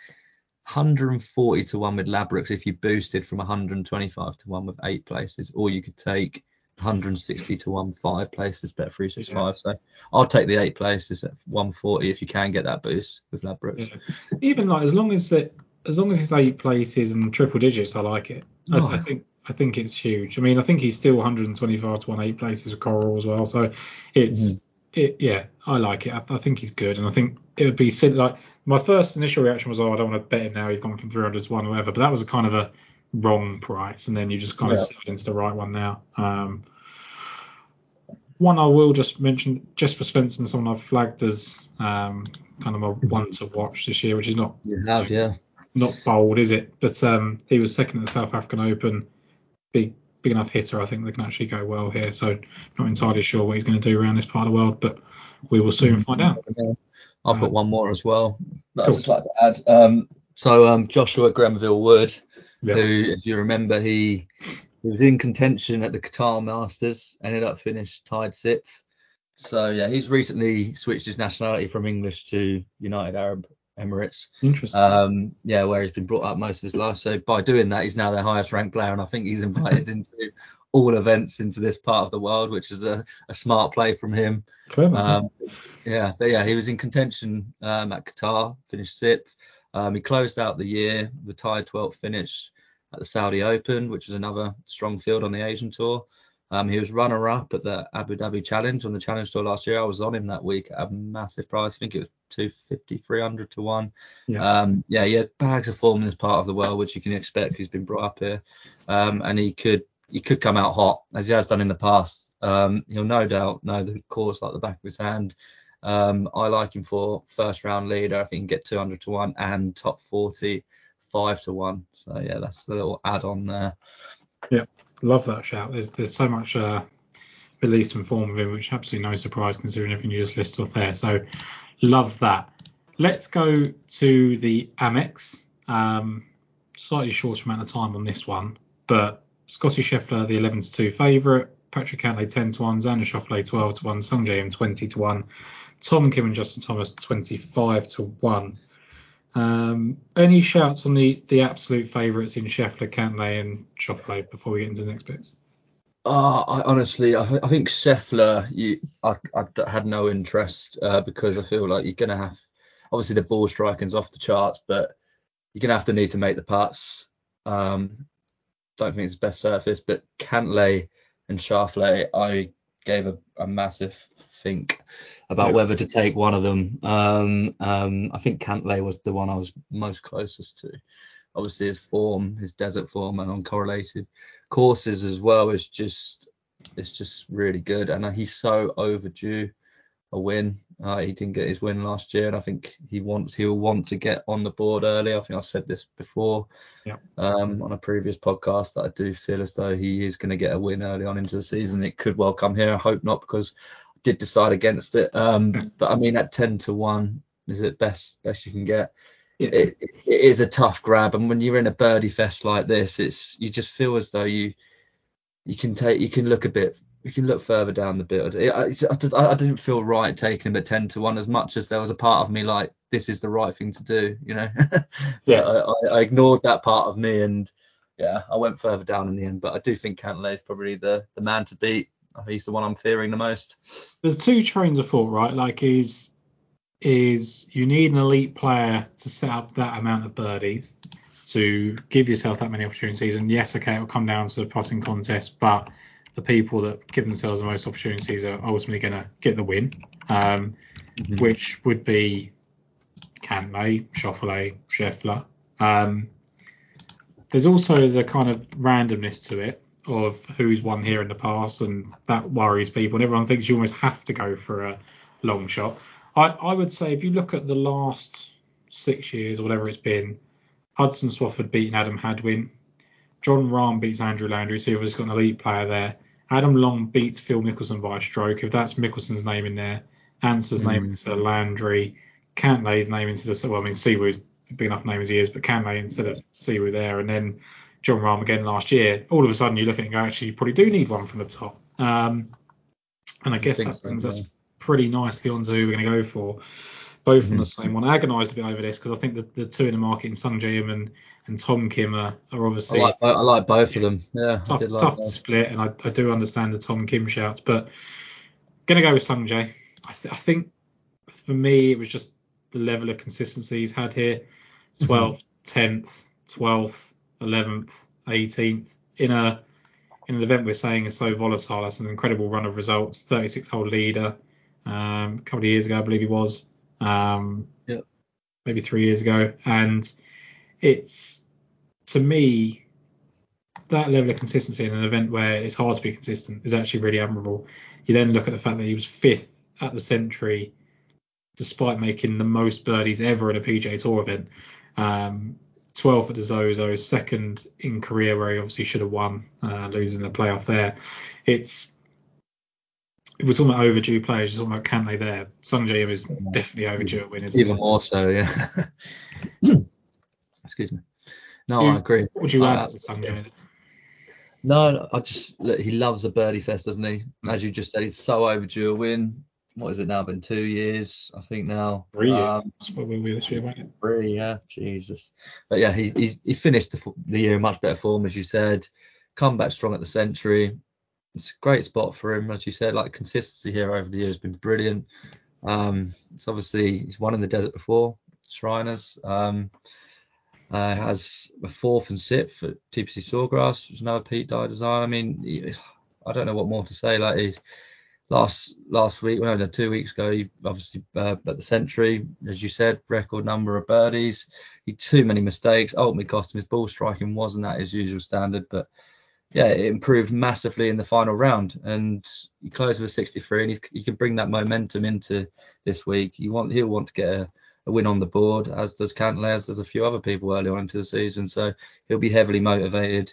140 to one with Ladbrokes if you boosted from 125 to one with eight places, or you could take 160 to 1 five places bet 365 yeah. so i'll take the eight places at 140 if you can get that boost with ladbrokes yeah. even like as long as it as long as it's eight places and triple digits i like it oh. I, I, think i think it's huge i mean i think he's still 125 to 1 eight places with coral as well so it's mm. it yeah i like it I, I, think he's good and i think it would be like my first initial reaction was oh i don't want to bet him now he's gone from 300 to 1 or whatever but that was a kind of a wrong price, and then you just kind yeah. of slide into the right one now. Um, one I will just mention, Jesper Svensson, someone I've flagged as um, kind of a one to watch this year, which is not you have, yeah, not bold, is it? But um, he was second at the South African Open, big big enough hitter. I think they can actually go well here. So not entirely sure what he's going to do around this part of the world, but we will soon find out. I've got uh, one more as well that cool. I'd just like to add. Um, so um, Joshua Grenville Wood who, if you remember, he he was in contention at the Qatar Masters, ended up finished tied sixth. So yeah, he's recently switched his nationality from English to United Arab Emirates. Interesting. Um, yeah, where he's been brought up most of his life. So by doing that, he's now their highest ranked player, and I think he's invited *laughs* into all events into this part of the world, which is a, a smart play from him. Clever. Um, yeah, but yeah, he was in contention um, at Qatar, finished sixth. Um, he closed out the year with tied 12th finish at the Saudi Open, which is another strong field on the Asian Tour. Um, he was runner up at the Abu Dhabi Challenge on the Challenge Tour last year. I was on him that week at a massive price. I think it was 250, 300 to one. Yeah. Um, yeah, he has bags of form in this part of the world, which you can expect. He's been brought up here, um, and he could he could come out hot as he has done in the past. Um, he'll no doubt know the course like the back of his hand. Um, I like him for first round leader. I think he can get 200 to one and top 40 five to one. So yeah, that's a little add on there. Yeah, love that shout. There's there's so much uh, belief and form him, which absolutely no surprise considering everything you just listed off there. So love that. Let's go to the Amex. Um, slightly shorter amount of time on this one, but Scotty Scheffler, the 11 to 2 favourite, Patrick Cantlay 10 to 1, Xander Schauffele 12 to 1, Sungjae Im 20 to 1, Tom Kim and Justin Thomas 25 to 1. Um, any shouts on the the absolute favourites in Scheffler, Cantlay, and Schauffele before we get into the next bits? Uh, I honestly, I, I think Scheffler, you, I, I had no interest uh, because I feel like you're gonna have, obviously the ball striking's off the charts, but you're gonna have to need to make the putts. Um, don't think it's the best surface, but Cantlay and Schauffele, I gave a, a massive think about yeah. whether to take one of them. Um, um, I think Cantlay was the one I was most closest to. Obviously, his form, his desert form, and uncorrelated courses as well is just it's just really good, and he's so overdue a win. Uh, he didn't get his win last year, and I think he wants he'll want to get on the board early. I think I've said this before yeah. um, on a previous podcast that I do feel as though he is going to get a win early on into the season. It could well come here. I hope not because did decide against it. Um, but I mean, at ten to one, is it best best you can get? Yeah. It, it is a tough grab, and when you're in a birdie fest like this, it's you just feel as though you you can take you can look a bit you can look further down the build. I, I, I, didn't feel right taking him at 10 to 1 as much as there was a part of me like, this is the right thing to do, you know? *laughs* yeah. I, I, ignored that part of me and yeah, I went further down in the end. But I do think Cantlay is probably the, the man to beat he's the one I'm fearing the most. There's two trains of thought, right? Like, is is you need an elite player to set up that amount of birdies to give yourself that many opportunities. And yes, okay, it'll come down to a passing contest, but the people that give themselves the most opportunities are ultimately going to get the win, um, mm-hmm. which would be Cantlay, Schauffele, Scheffler. Um, there's also the kind of randomness to it of who's won here in the past, and that worries people. And everyone thinks you almost have to go for a long shot. I, I would say if you look at the last six years or whatever it's been, Hudson Swafford beating Adam Hadwin, Jon Rahm beats Andrew Landry, so you've just got an elite player there. Adam Long beats Phil Mickelson by a stroke. If that's Mickelson's name in there, Ancer's mm. name instead of Landry, Cantlay's name instead of well, I mean Siwoo's big enough name as he is, but Cantlay instead of Siwoo there, and then Jon Rahm again last year, all of a sudden you look at it and go, actually, you probably do need one from the top. Um, and I guess I that brings so, us pretty nicely onto who we're going to go for. both mm-hmm. on the same one. I agonised a bit over this because I think the, the two in the market in Sung Jae and, and Tom Kim are, are obviously. I like, I like both of them. Yeah, tough, like tough to split, and I, I do understand the Tom Kim shouts, but gonna go with Sung Jae. I, th- I think for me it was just the level of consistency he's had here 12th, 10th, 12th, 11th, 18th in a in an event we're saying is so volatile. That's an incredible run of results. 36 hole leader. Um, a couple of years ago, I believe he was. Um, yep. Maybe three years ago, and it's to me that level of consistency in an event where it's hard to be consistent is actually really admirable. You then look at the fact that he was fifth at the Sentry, despite making the most birdies ever at a PGA Tour event. Um, 12th at the Zozo, second in Korea where he obviously should have won, uh, losing the playoff there. It's if we're talking about overdue players, you're talking about can they there. Sung Jae is definitely overdue at win, isn't Even more so, yeah. *coughs* Excuse me. No, Who, I agree. What would you add uh, to Sung Jae? No, I just look, he loves a birdie fest, doesn't he? As you just said, he's so overdue a win what is it now? Been two years, I think now. Three years. Um, what will we this year, won't it? Three, yeah. Jesus. But yeah, he he, he finished the, the year in much better form, as you said. Come back strong at the Sentry It's a great spot for him, as you said. Like consistency here over the years has been brilliant. Um, it's obviously he's won in the desert before, Shriners. Um, uh, has a fourth and sixth at TPC Sawgrass, which is another Pete Dye design. I mean, I don't know what more to say. Like he's last last week, well, no, two weeks ago, he obviously uh, at the Sentry, as you said, record number of birdies. He too many mistakes. Ultimately cost him his ball striking wasn't at his usual standard, but yeah, it improved massively in the final round, and he closed with a 63, and he, he can bring that momentum into this week. You want he'll want to get a, a win on the board, as does Cantlay, as does a few other people early on into the season. So he'll be heavily motivated.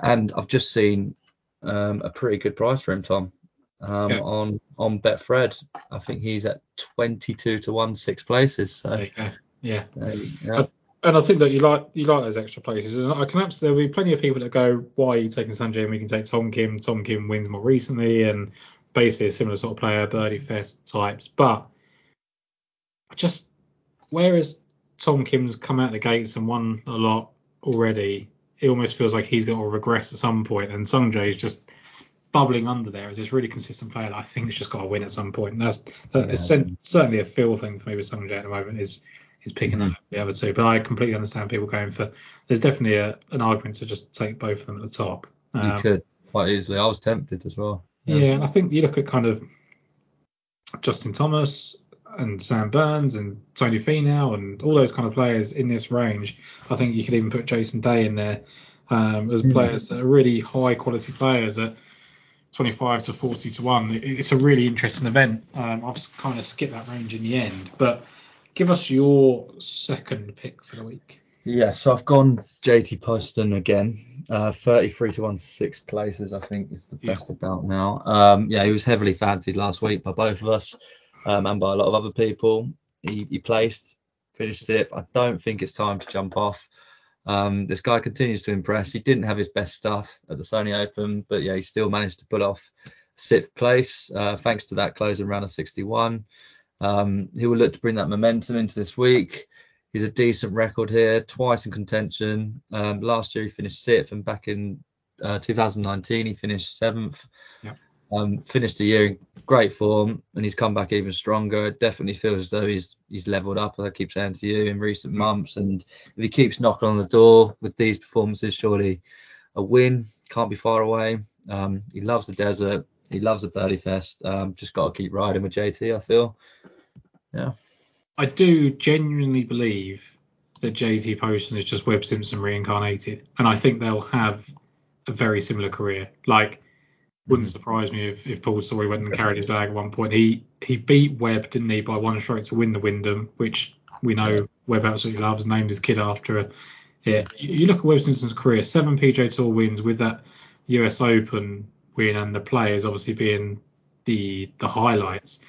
And I've just seen um, a pretty good price for him, Tom um, yeah. on on Betfred. I think he's at 22 to one, six places. So yeah, uh, yeah. and I think that you like you like those extra places, and I can absolutely there'll be plenty of people that go, why are you taking Sung Jae? And we can take Tom Kim. Tom Kim wins more recently, and basically a similar sort of player, birdie fest types. But just whereas Tom Kim's come out the gates and won a lot already, it almost feels like he's going to regress at some point, and is just bubbling under there as this really consistent player that I think has just got to win at some point. And that's that yeah. certainly a feel thing for me with Sung Jae at the moment is is picking mm-hmm. up the other two. But I completely understand people going for. There's definitely a, an argument to just take both of them at the top. Um, you could quite easily. I was tempted as well. Yeah. yeah, and I think you look at kind of Justin Thomas and Sam Burns and Tony Finau and all those kind of players in this range. I think you could even put Jason Day in there um, as mm. players that are really high quality players that 25 to 40 to 1. It's a really interesting event. Um, I've kind of skipped that range in the end, but give us your second pick for the week. Yeah, so I've gone JT Poston again. Uh, 33 to 1, six places, I think is the best yeah. about now. Um, yeah, he was heavily fancied last week by both of us um, and by a lot of other people. He, he placed, finished fifth. I don't think it's time to jump off. Um, this guy continues to impress. He didn't have his best stuff at the Sony Open, but yeah, he still managed to pull off sixth place uh, thanks to that closing round of 61. Um, he will look to bring that momentum into this week. He's a decent record here, twice in contention. Um, last year he finished sixth, and back in uh, 2019 he finished seventh. Yep. Um, finished the year in great form, and he's come back even stronger. It definitely feels as though he's he's leveled up. I keep saying to you in recent mm. months, and if he keeps knocking on the door with these performances, surely a win can't be far away. Um, he loves the desert. He loves a birdie fest. Um, just got to keep riding with JT. I feel. Yeah. I do genuinely believe that JT Poston is just Webb Simpson reincarnated, and I think they'll have a very similar career. Like wouldn't surprise me if, if Paul Tesori went and carried his bag at one point. He he beat Webb, didn't he, by one stroke to win the Wyndham, which we know. Webb absolutely loves, named his kid after it. Yeah, you look at Webb Simpson's career, seven PGA Tour wins with that US Open win and the players obviously being the the highlights.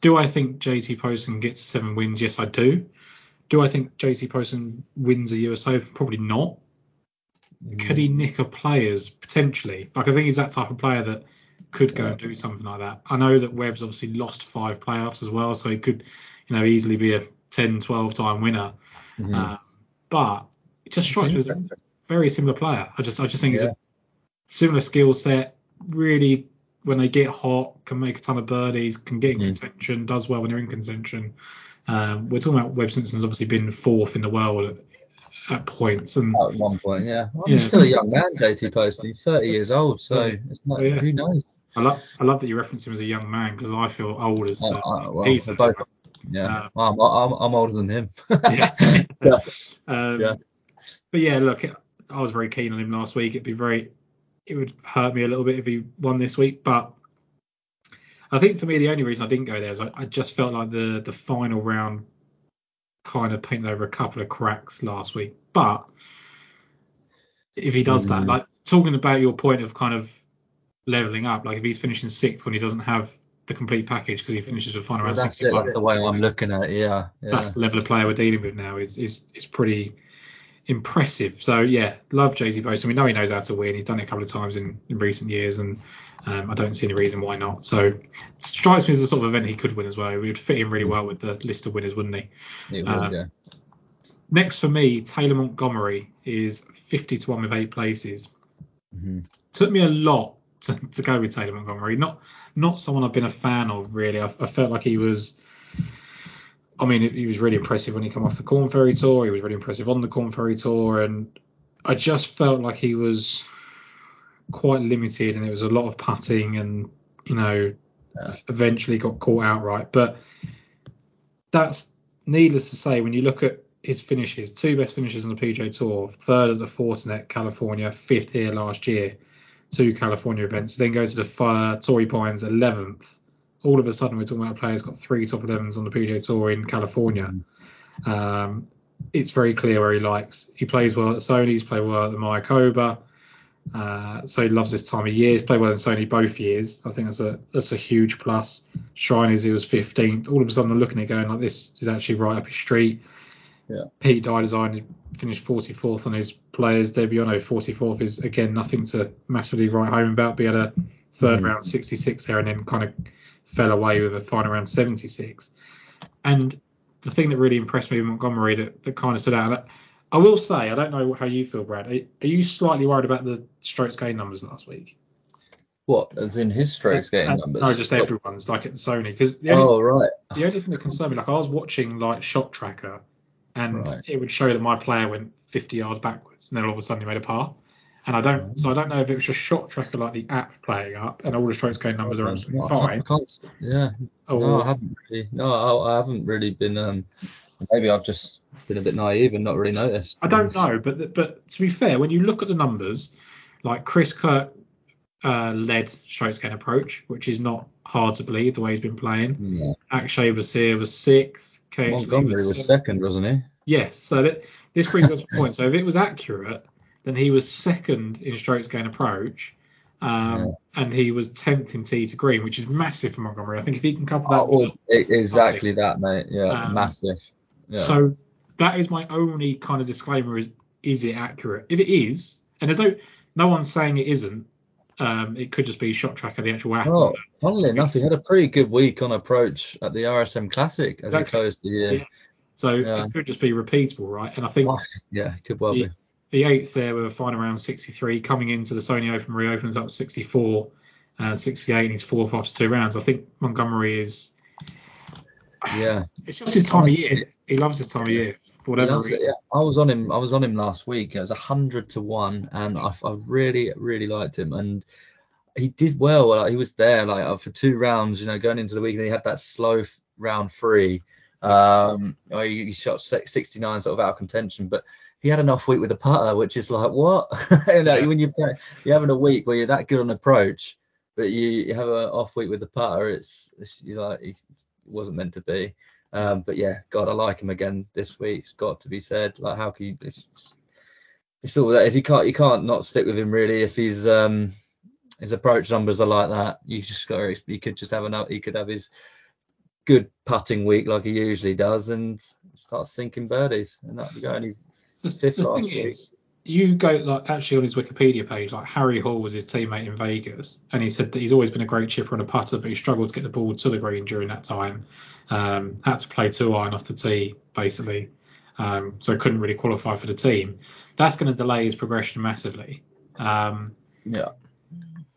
Do I think JT Poston gets seven wins? Yes, I do. Do I think JT Poston wins a US Open? Probably not could he nick a players potentially? Like I think he's that type of player that could go yeah. and do something like that. I know that Webb's obviously lost five playoffs as well, so he could you know, easily be a 10, 12 time winner. Mhm. Uh, but it just strikes me as a very similar player. I just I just think Yeah. it's a similar skill set. Really, when they get hot, can make a ton of birdies, can get in Mm. contention, does well when they're in contention. Um, we're talking about Webb Simpson's obviously been fourth in the world at, points, and At one point, yeah. Well, Yeah. He's still a young man, JT Poston. He's 30 years old, so Yeah. it's not. Yeah. Who knows? I love I love that you reference him as a young man because I feel old as uh, well, he's a- both. Yeah, I'm, I'm, I'm older than him. Yeah. *laughs* Just, Um, just. But yeah, look, I was very keen on him last week. It'd be very, it would hurt me a little bit if he won this week. But I think for me, the only reason I didn't go there is I, I just felt like the the final round kind of painted over a couple of cracks last week. But if he does that, Mm. like talking about your point of kind of leveling up, like if he's finishing sixth when he doesn't have the complete package because he finishes the final Well, round that's it. That's the way I'm looking at it. Yeah. yeah. that's the level of player we're dealing with now. Is is is pretty impressive. So yeah, love JT Poston. We know he knows how to win. He's done it a couple of times in, in recent years, and um, I don't see any reason why not. So strikes me as the sort of event he could win as well. He would fit in really well with the list of winners, wouldn't he? It would, um, yeah. Next for me, Taylor Montgomery is 50 to one with eight places. Mhm. Took me a lot *laughs* to, to go with Taylor Montgomery. Not not someone I've been a fan of really. I, I felt like he was. I mean, he was really impressive when he came off the Korn Ferry Tour. He was really impressive on the Korn Ferry Tour, and I just felt like he was quite limited, and it was a lot of putting, and you know, Yeah. eventually got caught outright. But that's needless to say when you look at his finishes, two best finishes on the PGA Tour, third at the Fortinet California, fifth here last year, two California events, then goes to the uh, Torrey Pines 11th. All of a sudden, we're talking about a player who's got three top 11s on the PGA Tour in California. Um, it's very clear where he likes. He plays well at Sony. He's played well at the Mayakoba. Uh, so he loves this time of year. He's played well in Sony both years. I think that's a that's a huge plus. Shriners, he was 15th. All of a sudden, I'm looking at it going like this is actually right up his street. Yeah. Pete Dye Design finished 44th on his players debut. I know 44th is again nothing to massively write home about. But he had a 3rd Mhm. round 66 there and then kind of fell away with a final round 76. And the thing that really impressed me with Montgomery that, that kind of stood out. I, will say, I don't know how you feel, Brad. Are, are you slightly worried about the strokes gain numbers last week? What, as in his strokes getting Uh, numbers? No, just everyone's like at Sony. Because the only, Oh, right. the only thing that concerned me, like I was watching like Shot Tracker, and Right. it would show that my player went 50 yards backwards, and then all of a sudden he made a par. And I don't, so I don't know if it was just Shot Tracker like the app playing up, and all the strokes gain numbers are absolutely fine. Yeah. Oh, No, I haven't really. No, I, I haven't really been. Um, maybe I've just been a bit naive and not really noticed. I don't know, but the, but to be fair, when you look at the numbers, like Chris Kirk uh, led strokes gain approach, which is not hard to believe the way he's been playing. Yeah. Akshay was here was sixth. KHV Montgomery was seventh. second, wasn't he? Yes, so that this brings us to a point. So if it was accurate, then he was second in strokes gain approach, um, and he was tenth in tee to green, which is massive for Montgomery. I think if he can couple that, Oh, well, with- e- exactly that, mate. Yeah, Um, massive. Yeah. so that is my only kind of disclaimer: is is it accurate? If it is, and there's no no one's saying it isn't, um, it could just be shot tracker the actual app. well, funnily enough, he had a pretty good week on approach at the RSM Classic as Exactly. he closed the year. Yeah. so yeah. it could just be repeatable, right? And I think Oh, yeah, could well Yeah. be. the eighth there with a final round 63 coming into the Sony Open reopens up to 64 uh, 68 and he's fourth after two rounds I think Montgomery is Yeah. *sighs* it's just his time of year he loves this time of year for whatever loves it, yeah. I was on him. I was on him last week. It was a hundred to one, and I, I really, really liked him. And he did well. Like, he was there like uh, for two rounds. You know, going into the week, and he had that slow f- round three. Um, he, he shot 69 sort of out of contention, but he had an off week with the putter, which is like what? *laughs* you know, when you you're having a week where you're that good on approach, but you, you have an off week with the putter, it's, it's you're like it wasn't meant to be. Um, but yeah, God, I like him again this week. It's got to be said. Like, how can you? It's, it's all that if you can't, you can't not stick with him really. If he's um his approach numbers are like that, you just got. to You could just have another. He could have his good putting week like he usually does, and start sinking birdies, and that'd be going. *laughs* He's fifth the last week. is you go like actually on his Wikipedia page, like Harry Hall was his teammate in Vegas, and he said that he's always been a great chipper and a putter, but he struggled to get the ball to the green during that time. Um, had to play two iron off the tee basically, um, so couldn't really qualify for the team. That's going to delay his progression massively. Um, Yeah.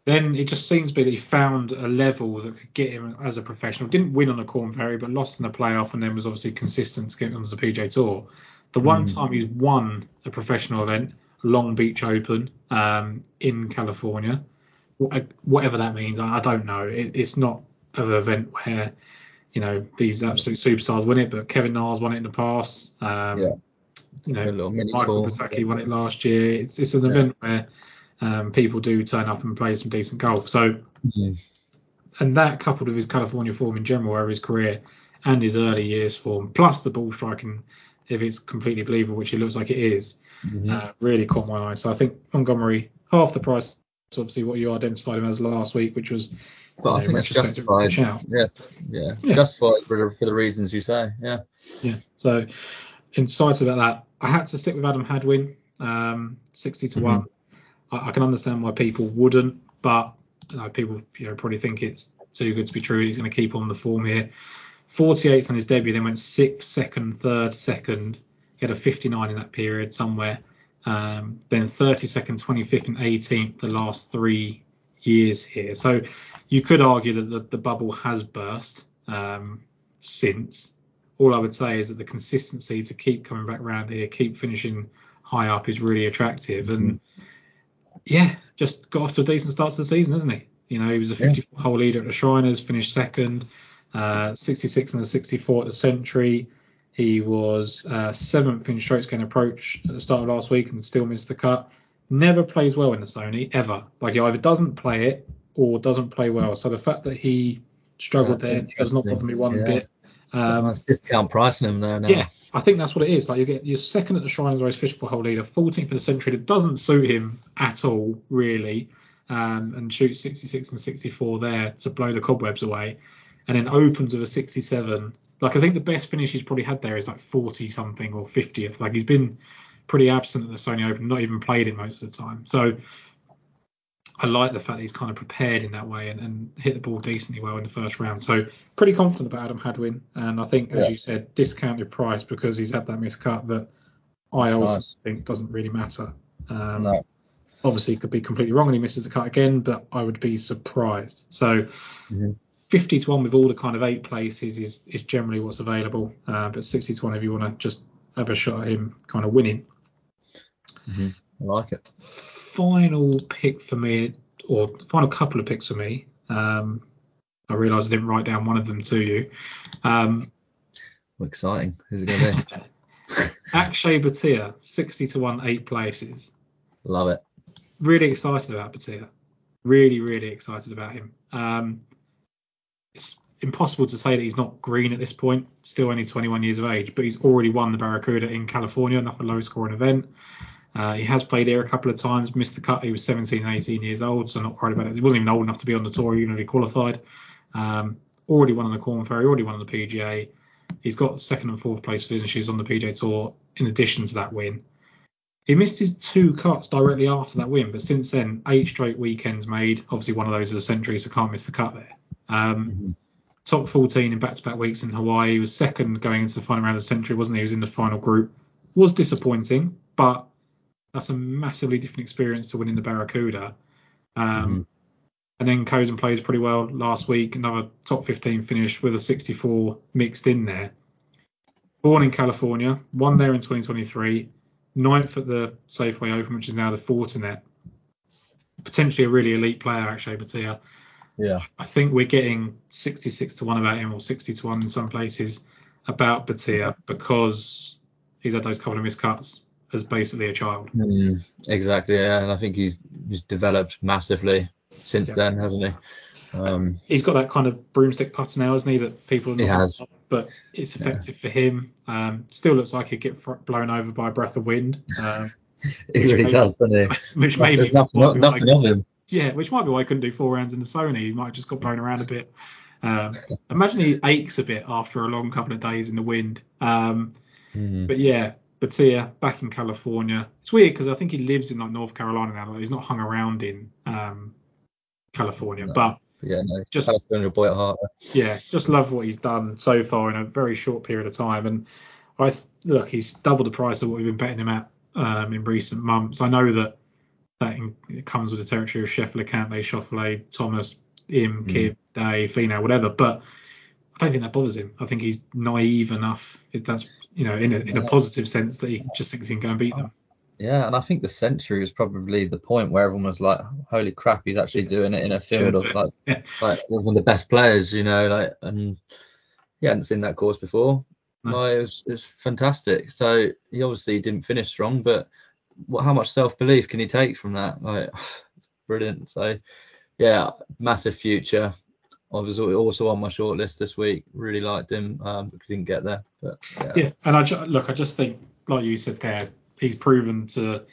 then it just seems to be that he found a level that could get him as a professional. Didn't win on the Korn Ferry, but lost in the playoff, and then was obviously consistent to get onto the PGA Tour. The one Mm. time he's won a professional event, Long Beach Open um, in California, whatever that means, I, don't know. It, it's not an event where you know these absolute superstars win it, but Kevin Nars won it in the past. Um, Yeah. You know, Michael tour. Basaki won it last year. It's it's an Yeah. event where um, people do turn up and play some decent golf. So Mhm. and that coupled with his California form in general over his career and his early years form, plus the ball striking, if it's completely believable, which it looks like it is, Mhm. uh, really caught my eye. So I think Montgomery half the price, obviously what you identified him as last week, which was But I know, think that's justified. shout. Yes, yeah, Yeah. justified for the, for the reasons you say. Yeah. Yeah. So excited about that. I had to stick with Adam Hadwin, um, 60 to Mhm. one. I, I can understand why people wouldn't, but you know, people you know probably think it's too good to be true. He's going to keep on the form here. 48th on his debut, then went sixth, second, third, second. He had a 59 in that period somewhere. Um, then 32nd, 25th, and 18th the last three years here. So you could argue that the, the bubble has burst um, since. All I would say is that the consistency to keep coming back around here, keep finishing high up is really attractive. And yeah, just got off to a decent start to the season, isn't he? You know, he was a Yeah. 54 hole leader at the Shriners, finished second, uh, 66 and the 64 at the Sentry. He was uh, seventh in strokes gain approach at the start of last week and still missed the cut. Never plays well in the Sony ever. Like he either doesn't play it or doesn't play well. So the fact that he struggled That's there does not bother me one. Yeah. bit. Um, nice discount pricing him there now. yeah, I think that's what it is. Like you get you're second at the Shriners Race Fish for whole leader, 14th for the Sentry. That doesn't suit him at all, really. Um, and shoots 66 and 64 there to blow the cobwebs away, and then opens with a 67. Like I think the best finish he's probably had there is like 40 something or 50th. Like he's been pretty absent at the Sony Open, not even played it most of the time. So I like the fact that he's kind of prepared in that way and, and hit the ball decently well in the first round. So pretty confident about Adam Hadwin, and I think, as Yeah. you said, discounted price because he's had that miscut that I That's also nice. think doesn't really matter. Um, No. Obviously, could be completely wrong and he misses the cut again, but I would be surprised. So. Mhm. 50 to 1 with all the kind of eight places is, is generally what's available, uh, but 60 to 1 if you want to just have a shot at him kind of winning. I like it. final pick for me, or final couple of picks for me. Um, I realised I didn't write down one of them to you. Um, Well, exciting. Who's it going to be? *laughs* Akshay Bhatia, 60 to 1, eight places. Love it. Really excited about Bhatia. Really, really excited about him. Um, it's impossible to say that he's not green at this point, still only 21 years of age, but he's already won the Barracuda in California, not another low scoring event. Uh, he has played there a couple of times, missed the cut. He was 17 18 years old, so not worried about it. He wasn't even old enough to be on the tour, even if he qualified. Um, already won on the Korn Ferry, already won on the PGA. He's got second and fourth place finishes on the PGA Tour in addition to that win. He missed his two cuts directly after that win, but since then, eight straight weekends made. Obviously, one of those is a Sentry, so can't miss the cut there. Um, Mhm. Top 14 in back-to-back weeks in Hawaii. He was second going into the final round of the Sentry, wasn't he? He was in the final group. Was disappointing, but that's a massively different experience to winning the Barracuda. Um, Mhm. And then and plays pretty well last week. Another top 15 finish with a 64 mixed in there. Born in California, won there in 2023, ninth at the Safeway Open, which is now the Fortinet. Potentially a really elite player, actually, Bhatia. Yeah. I think we're getting 66 to 1 about him, or 60 to 1 in some places about Bhatia because he's had those couple of miscuts as basically a child. Mm, exactly. Yeah. And I think he's he's developed massively since Yeah. then, hasn't he? Um, He's got that kind of broomstick putter now, hasn't he? That people He not has. but it's effective for him. Um, still looks like he'd get fr- blown over by a breath of wind, um, *laughs* he really may- does, doesn't he? *laughs* which maybe There's nothing, why- nothing of him. yeah, which might be why I couldn't do four rounds in the Sony. He might have just got blown around a bit. Um, imagine he aches a bit after a long couple of days in the wind. Um, Mm. but yeah, Bhatia back in California. It's weird because I think he lives in like North Carolina now. Like, he's not hung around in um, California, No. but Yeah, no, Just- California boy at heart. yeah, just love what he's done so far in a very short period of time. And I look, he's doubled the price of what we've been betting him at um, in recent months. I know that that in, it comes with the territory of Scheffler, Cantlay, Schauffele, Thomas, Im, Mm. Kim, Day, Finau, whatever. But I don't think that bothers him. I think he's naive enough. If that's you know in a in a positive sense that he just thinks he can go and beat them. Yeah, and I think the Sentry was probably the point where everyone was like, "Holy crap, he's actually doing it in a field of like, Yeah. *laughs* like one of the best players," you know, like, and he hadn't seen that course before. No. It was, it was fantastic. So he obviously didn't finish strong, but what, how much self belief can he take from that? Like, *sighs* it's brilliant. So, yeah, massive future. I was also on my short list this week. Really liked him, um, but didn't get there. But yeah, Yeah, and I ju- look, I just think, like you said there, he's proven to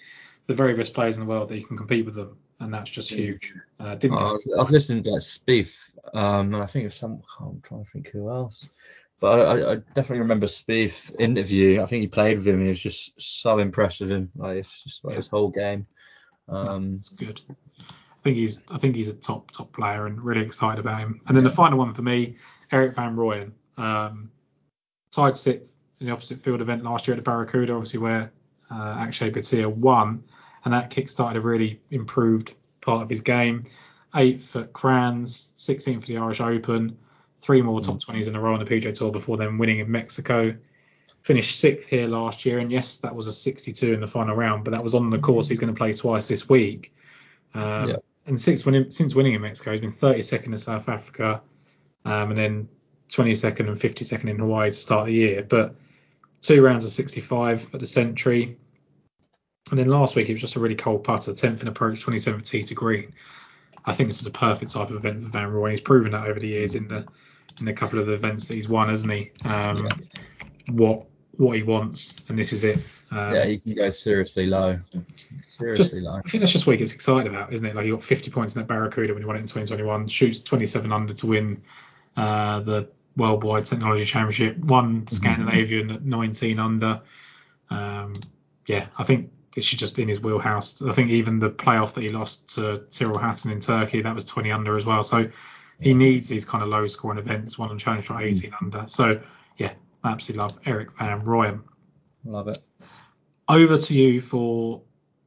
the very best players in the world that he can compete with them, and that's just huge. Uh, didn't Oh, I get was, I was listening to like Spieth, um, and I think of some. I'm trying to think who else, but I, I- I definitely remember Spieth interview. I think he played with him. He was just so impressed with him. Like it's just like Yeah. his whole game. Um, It's good. I think he's I think he's a top top player and really excited about him. And then the final one for me, Erik Van Rooyen, um, tied sixth in the opposite field event last year at the Barracuda, obviously where uh, Akshay Bhatia won, and that kick-started a really improved part of his game. Eighth at Crans, 16th for the Irish Open, three more top 20s in a row on the PGA Tour before then winning in Mexico. Finished sixth here last year, and yes, that was a 62 in the final round, but that was on the course he's going to play twice this week. Um, Yeah. And since winning, since winning in Mexico, he's been 32nd in South Africa, um, and then 22nd and 52nd in Hawaii to start the year. But two rounds of 65 at the Sentry, and then last week it was just a really cold putter, 10th in approach, 27th tee to green. I think this is a perfect type of event for Van Rooyen. He's proven that over the years in the in a couple of the events that he's won, hasn't he? Um, What what he wants, and this is it. Um, yeah, he can go seriously low. Seriously low. I think that's just what he gets excited about, isn't it? Like he got 50 points in that Barracuda when he won it in 2021, shoots 27 under to win uh, the Worldwide Technology Championship, won Scandinavian at 19 under. Um, yeah, I think this is just in his wheelhouse. I think even the playoff that he lost to Tyrrell Hatton in Turkey, that was 20 under as well. So he needs these kind of low scoring events, one on Challenge try 18 under. So yeah, I absolutely love Erik Van Rooyen. Love it. Over to you for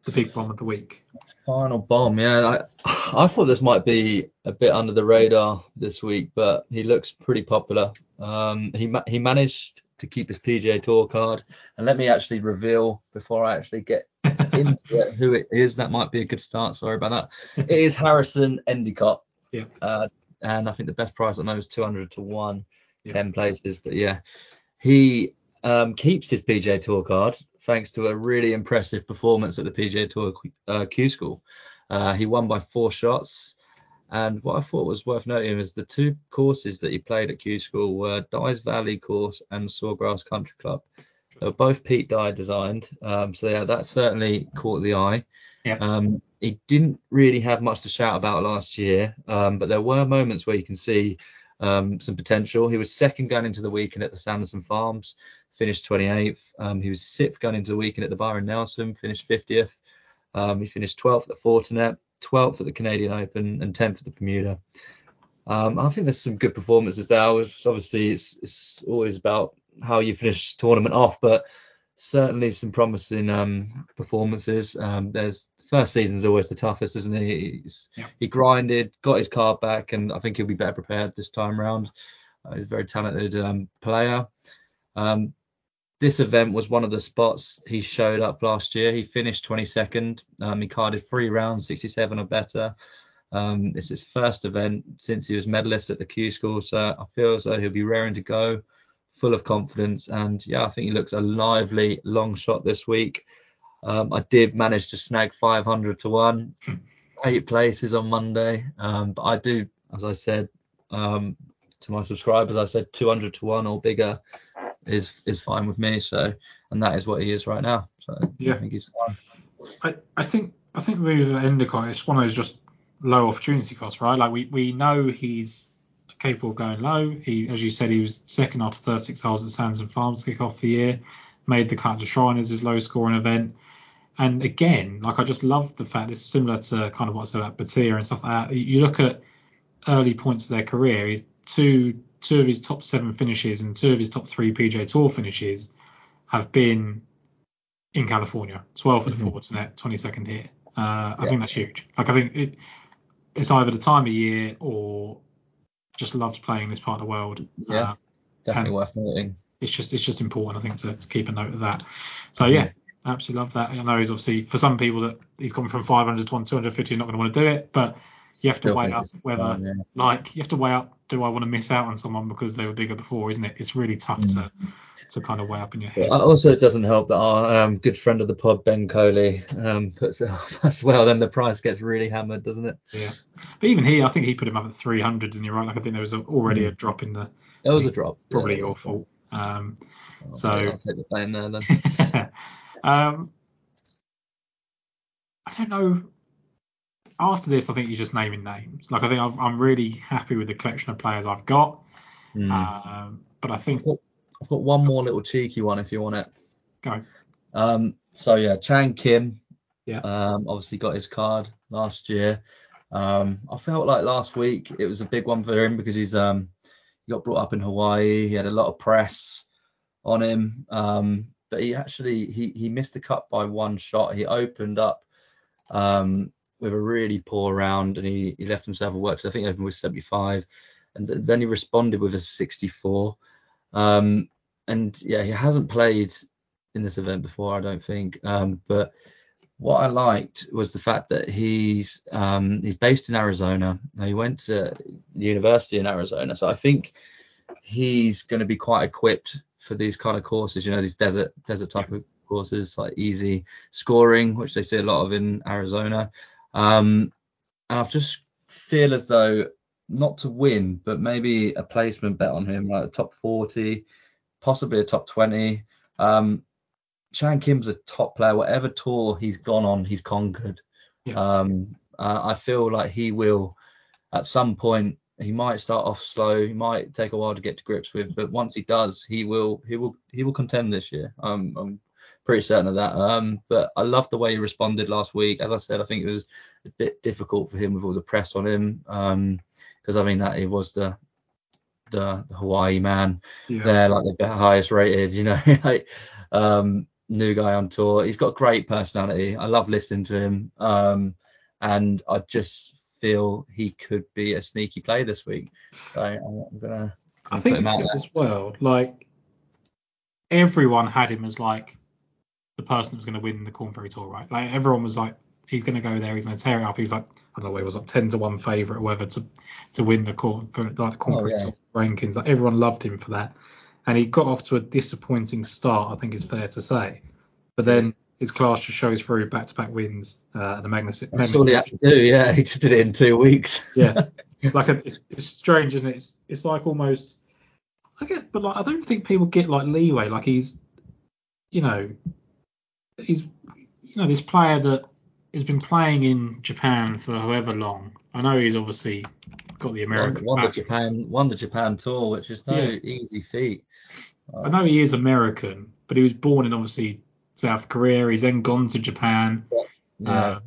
the big bomb of the week. Final bomb, yeah. I, *sighs* I thought this might be a bit under the radar this week, but he looks pretty popular. Um, he ma- he managed to keep his PGA Tour card, and let me actually reveal before I actually get *laughs* into it who it is. That might be a good start. Sorry about that. It is Harrison Endicott. Yeah. Uh, and I think the best price at the moment is 200 to one, Yeah. 10 places. But yeah, he um, keeps his PGA Tour card thanks to a really impressive performance at the PGA Tour uh, Q School. Uh, he won by four shots. And what I thought was worth noting is the two courses that he played at Q School were Dye's Valley course and Sawgrass Country Club. They were both Pete Dye designed. Um, so yeah, that certainly caught the eye. Yeah. Um, he didn't really have much to shout about last year, um, but there were moments where you can see um, some potential. He was second going into the weekend at the Sanderson Farms, finished 28th. Um, he was sixth going into the weekend at the Byron Nelson, finished 50th. Um, he finished 12th at the Fortinet, 12th at the Canadian Open, and 10th at the Bermuda. Um, I think there's some good performances there. It's obviously, it's, it's always about how you finish tournament off, but certainly some promising um, performances. Um, there's first season's always the toughest, isn't he? He's, Yeah. He grinded, got his card back, and I think he'll be better prepared this time round. Uh, he's a very talented um, player. Um, this event was one of the spots he showed up last year. He finished 22nd. Um, he carded three rounds, 67 or better. Um, it's his first event since he was medalist at the Q School, so I feel as though he'll be raring to go, full of confidence, and yeah, I think he looks a lively long shot this week. Um, I did manage to snag 500 to one, *clears throat* eight places on Monday, um, but I do, as I said um, to my subscribers, I said 200 to one or bigger is is fine with me. So, and that is what he is right now. So Yeah. I think he's fine. I, I think I think with Endicott, it's one of those just low opportunity costs, right? Like we, we know he's capable of going low. He, as you said, he was second after 36 holes at Sanderson Farms to kick off the year. made the cut of the Shriners as low scoring event. And again, like I just love the fact it's similar to kind of what's about Bhatia and stuff like that. You look at early points of their career, he's two two of his top seven finishes and two of his top three PGA Tour finishes have been in California. 12th at the mm-hmm. Fortinet, 22nd here. Uh, I yeah. think that's huge. Like I think it, it's either the time of year or just loves playing this part of the world. Yeah, uh, definitely worth noting. It's just it's just important, I think, to, to keep a note of that. So yeah, absolutely love that. I know he's obviously for some people that he's gone from 500 to 250, you're not going to want to do it, but you have to weigh up whether fun, yeah. like you have to weigh up do I want to miss out on someone because they were bigger before, isn't it? It's really tough mm. to to kind of weigh up in your head. Also, it doesn't help that our um, good friend of the pod, Ben Coley, um, puts it *laughs* up as well. Then the price gets really hammered, doesn't it? Yeah. But even he, I think he put him up at 300, and you're right. Like I think there was a, already mm. a drop in the. There was a drop. Probably yeah, your fault. Um, oh, so. I'll take the blame there then. *laughs* um, I don't know after this, I think you're just naming names. Like I think i am really happy with the collection of players I've got. Mm. Um, but I think I've got, I've got, one more little cheeky one if you want it. Go. Um, so yeah, Chan Kim. Yeah. Um, obviously got his card last year. Um, I felt like last week it was a big one for him because he's um he got brought up in Hawaii. He had a lot of press on him. Um, but he actually he he missed the cut by one shot. He opened up um with a really poor round and he, he left himself a work. So I think he opened with 75 and th- then he responded with a 64. Um, and yeah, he hasn't played in this event before, I don't think. Um, but what I liked was the fact that he's um, he's based in Arizona. Now he went to university in Arizona, so I think he's going to be quite equipped for these kind of courses. You know, these desert desert type of courses, like easy scoring, which they see a lot of in Arizona. Um, and I've just feel as though not to win, but maybe a placement bet on him, like a top 40, possibly a top 20. Um, Chan Kim's a top player. Whatever tour he's gone on, he's conquered. Yeah. Um, uh, I feel like he will, at some point, he might start off slow. He might take a while to get to grips with, but once he does, he will, he will, he will contend this year. Um, I'm pretty certain of that. Um, but I love the way he responded last week. As I said, I think it was a bit difficult for him with all the press on him. Um, because I mean that he was the the, the Hawaii man yeah. there, like the highest rated, you know, *laughs* like um, new guy on tour. He's got great personality. I love listening to him. Um, and I just feel he could be a sneaky play this week. So I'm gonna. I think as well, like everyone had him as like the person that was going to win the Korn Ferry Tour, right? Like everyone was like, he's going to go there, he's going to tear it up. He was like, I don't know, he was like ten to one favorite or whatever to to win the Corn for like the Ferry oh, yeah. Tour rankings. Like everyone loved him for that, and he got off to a disappointing start. I think it's fair to say, but then. His class just shows through back-to-back wins uh, the Magnuson. That's all he had to do. Yeah, he just did it in two weeks. yeah, *laughs* like a, it's, it's strange, isn't it? It's, it's like almost I guess, but like I don't think people get like leeway. Like he's, you know, he's you know this player that has been playing in Japan for however long. I know he's obviously got the American. Won, won the Japan, won the Japan tour, which is no yeah. easy feat. I know he is American, but he was born in obviously South Korea. He's then gone to Japan. Yeah. Uh,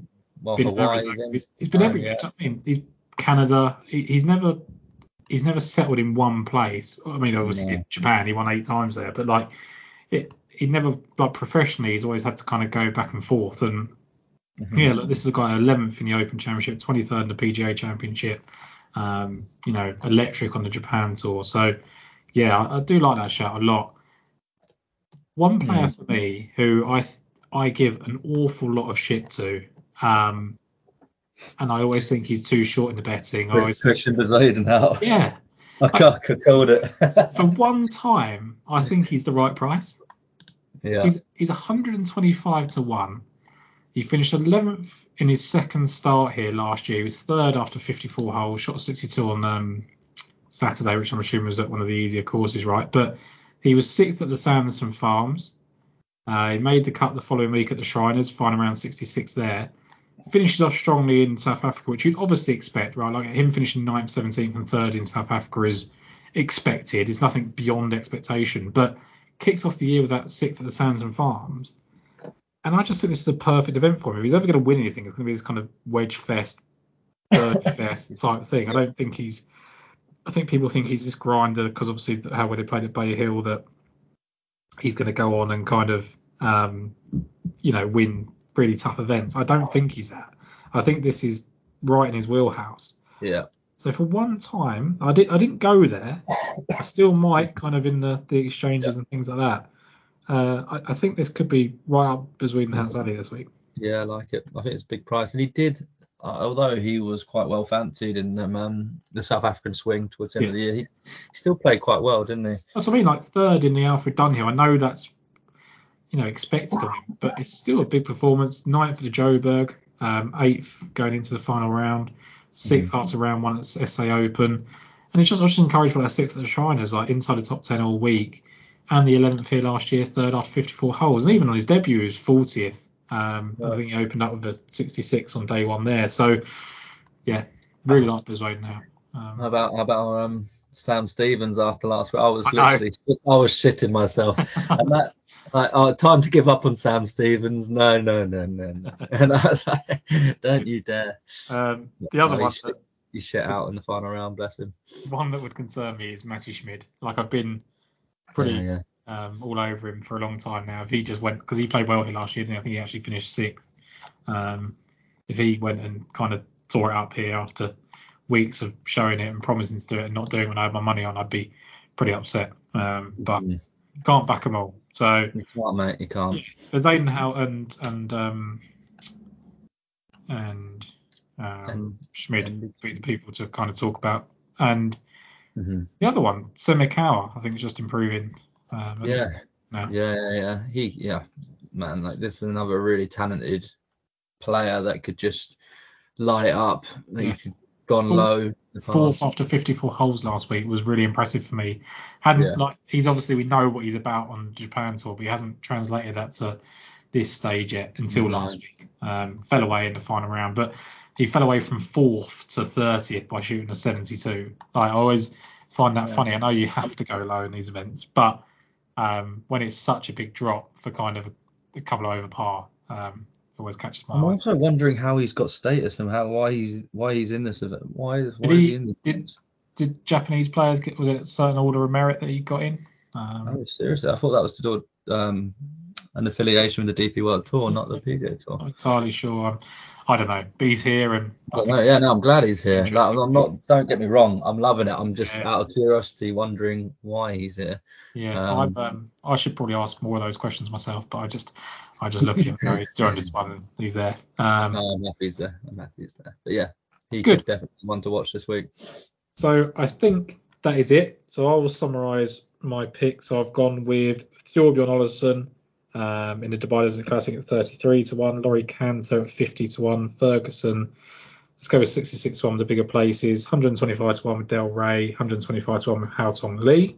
well, been Hawaii, he's, he's been everywhere. Yeah. I mean, he's Canada. He, he's never he's never settled in one place. I mean, obviously did Japan. He won eight times there, but like it, he never like professionally. He's always had to kind of go back and forth. And mm-hmm. yeah, look, this is a guy 11th in the Open Championship, 23rd in the PGA Championship. Um, you know, electric on the Japan tour. So yeah, I, I do like that shout a lot. One player mm-hmm. for me who I I give an awful lot of shit to. Um, and I always think he's too short in the betting. I always Christian Bezuidenhout now. Yeah. I, can't, I called it. for one time, I think he's the right price. Yeah. He's he's 125 to one. He finished 11th in his second start here last year. He was third after 54 holes, shot 62 on um, Saturday, which I'm assuming was at one of the easier courses, right? But he was sixth at the Sanderson Farms. Uh, he made the cut the following week at the Shriners, finding around 66 there. Finishes off strongly in South Africa, which you'd obviously expect, right? Like him finishing 9th, 17th, and 3rd in South Africa is expected. It's nothing beyond expectation. But kicks off the year with that sixth at the Sanderson Farms. And I just think this is a perfect event for him. If he's ever going to win anything, it's going to be this kind of wedge fest, birdie *laughs* fest type thing. I don't think he's. I think people think he's this grinder because obviously how when he played at Bay Hill that he's going to go on and kind of um, you know win really tough events. I don't think he's that. I think this is right in his wheelhouse. Yeah. So for one time, I did I didn't go there. I still might kind of in the, the exchanges Yeah. and things like that. Uh, I, I think this could be right up Bezuidenhout Alley this week. Yeah, I like it. I think it's a big price, and he did. Uh, although he was quite well fancied in um, um, the South African swing towards the end of the year, he, he still played quite well, didn't he? That's what I mean, like third in the Alfred Dunhill. I know that's you know expected of him, but it's still a big performance. Ninth for the Joburg, um, eighth going into the final round, 6th after round one at SA Open, and it's just I was just encouraged by that sixth at the Shriners, like inside the top ten all week, and the 11th here last year, third after 54 holes, and even on his debut he was 40th. Um, I think he opened up with a 66 on day one there. So yeah, really like Bezuidenhout. Um, How about how about um, Sam Stevens after last week? I was I know. literally I was shitting myself. *laughs* and that like, oh, time to give up on Sam Stevens. No, no, no, no, no. *laughs* And I was like, don't you dare. um, the other No, one he that, You shit out in the final round, bless him. one that would concern me is Matti Schmid. Like I've been pretty Yeah, yeah. um, all over him for a long time now. If he just went because he played well here last year, didn't he? I think he actually finished sixth. Um, if he went and kind of tore it up here after weeks of showing it and promising to do it and not doing what I had my money on, I'd be pretty upset. Um, but Mm. can't back them all. So You can't, mate. You can't. there's Aidenhout and and um, and um, And- Schmid and- be the people to kind of talk about. And hmm the other one, Semikawa, I think is just improving. Um, Yeah. no. Yeah, yeah, yeah. He, yeah, man. Like this is another really talented player that could just light it up. Yeah. He's gone Fourth- low. Fourth after 54 holes last week was really impressive for me. Hadn't Yeah. like he's obviously we know what he's about on Japan tour, but he hasn't translated that to this stage yet until last week. Um, fell away in the final round, but he fell away from fourth to 30th by shooting a 72. Like, I always find that Yeah. funny. I know you have to go low in these events, but um, when it's such a big drop for kind of a couple of over par, um, always catches my I'm eye. also wondering how he's got status and how why he's why he's in this event. Why, why Did is he- he in this? did- Did Japanese players get was it a certain order of merit that he got in? Um, Oh, seriously, I thought that was to do um, an affiliation with the DP World Tour, not the PGA Tour. I'm entirely sure. I'm, I don't know. But he's here, and I I don't think know. Yeah, no, I'm glad he's here. Like, I'm not. Don't get me wrong. I'm loving it. I'm just Yeah. out of curiosity wondering why he's here. yeah, um, um, I should probably ask more of those questions myself, but I just I just look at him and he's 200 to one, he's there. Um, No, I'm happy he's there. I'm happy he's there. But yeah, he Good. could definitely one to watch this week. So I think that is it. So I will summarise my pick. So I've gone with Thorbjorn Olesen um, in the Dubai Desert Classic at 33 to 1, Laurie Canter at 50 to 1, Ferguson. Let's go with 66 to 1 with the bigger places, 125 to 1 with Del Rey, 125 to 1 with Haotong Li.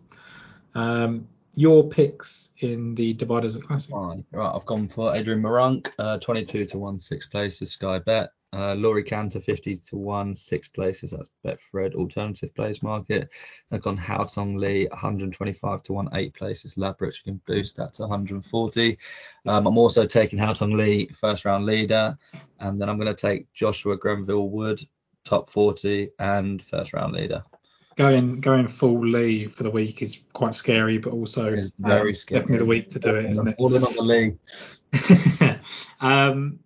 Um, your picks in the Dubai Desert Classic. Fine. Right, I've gone for Adrian Meronk, uh, 22 to 1, six places, Sky Bet. Uh, Laurie Canter, 50 to 1, six places, that's Betfred Alternative Plays Market. I've gone Haotong Li, 125 to 1, eight places, Ladbrokes. You can boost that to 140. Um, I'm also taking Haotong Li, first round leader. And then I'm going to take Joshua Grenville Wood, top 40, and first round leader. Going going full Lee for the week is quite scary, but also It's very um, scary. definitely the week to do it, isn't it? All in on the Lee. *laughs* um,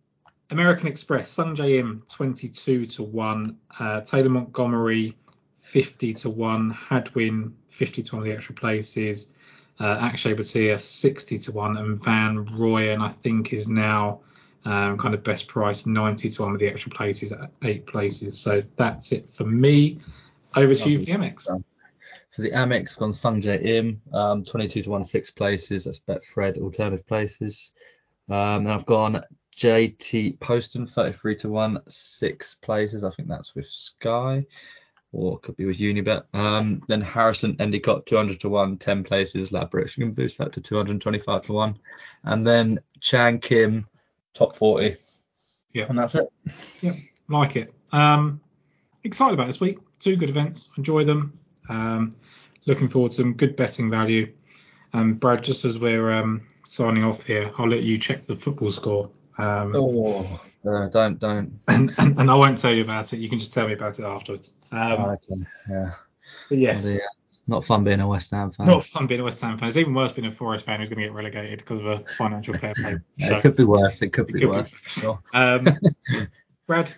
American Express, Sung Jae Im 22 to 1, uh, Taylor Montgomery 50 to 1, Hadwin 50 to 1 of the extra places, uh, Akshay Bhatia 60 to 1, and Van Rooyen I think is now um, kind of best price 90 to 1 with the extra places at eight places. So that's it for me. Over to you for the Amex. So the Amex gone Sungjae Im, um, 22 to 1, six places. That's Betfred alternative places. Um, and I've gone JT Poston, 33 to 1, six places. I think that's with Sky or it could be with Unibet. Um, then Harrison Endicott, 200 to 1, 10 places. Ladbrokes, you can boost that to 225 to 1. And then Chan Kim, top 40. Yeah. And that's it. Yeah, like it. Um, excited about this week. Two good events. Enjoy them. Um, looking forward to some good betting value. Um, Brad, just as we're um, signing off here, I'll let you check the football score. Um, Oh, uh, don't don't. and, and, and I won't tell you about it. You can just tell me about it afterwards. Um, Oh, okay. Yeah. but yes, uh, not fun being a West Ham fan. not fun being a West Ham fan. It's even worse being a Forest fan who's going to get relegated because of a financial fair play. *laughs* Yeah, it could be worse. It could It be could worse. worse. Sure. Um, *laughs* Brad,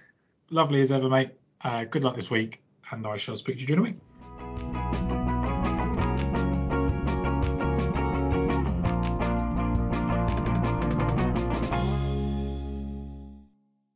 lovely as ever, mate. Uh, good luck this week, and I shall speak to you during the week.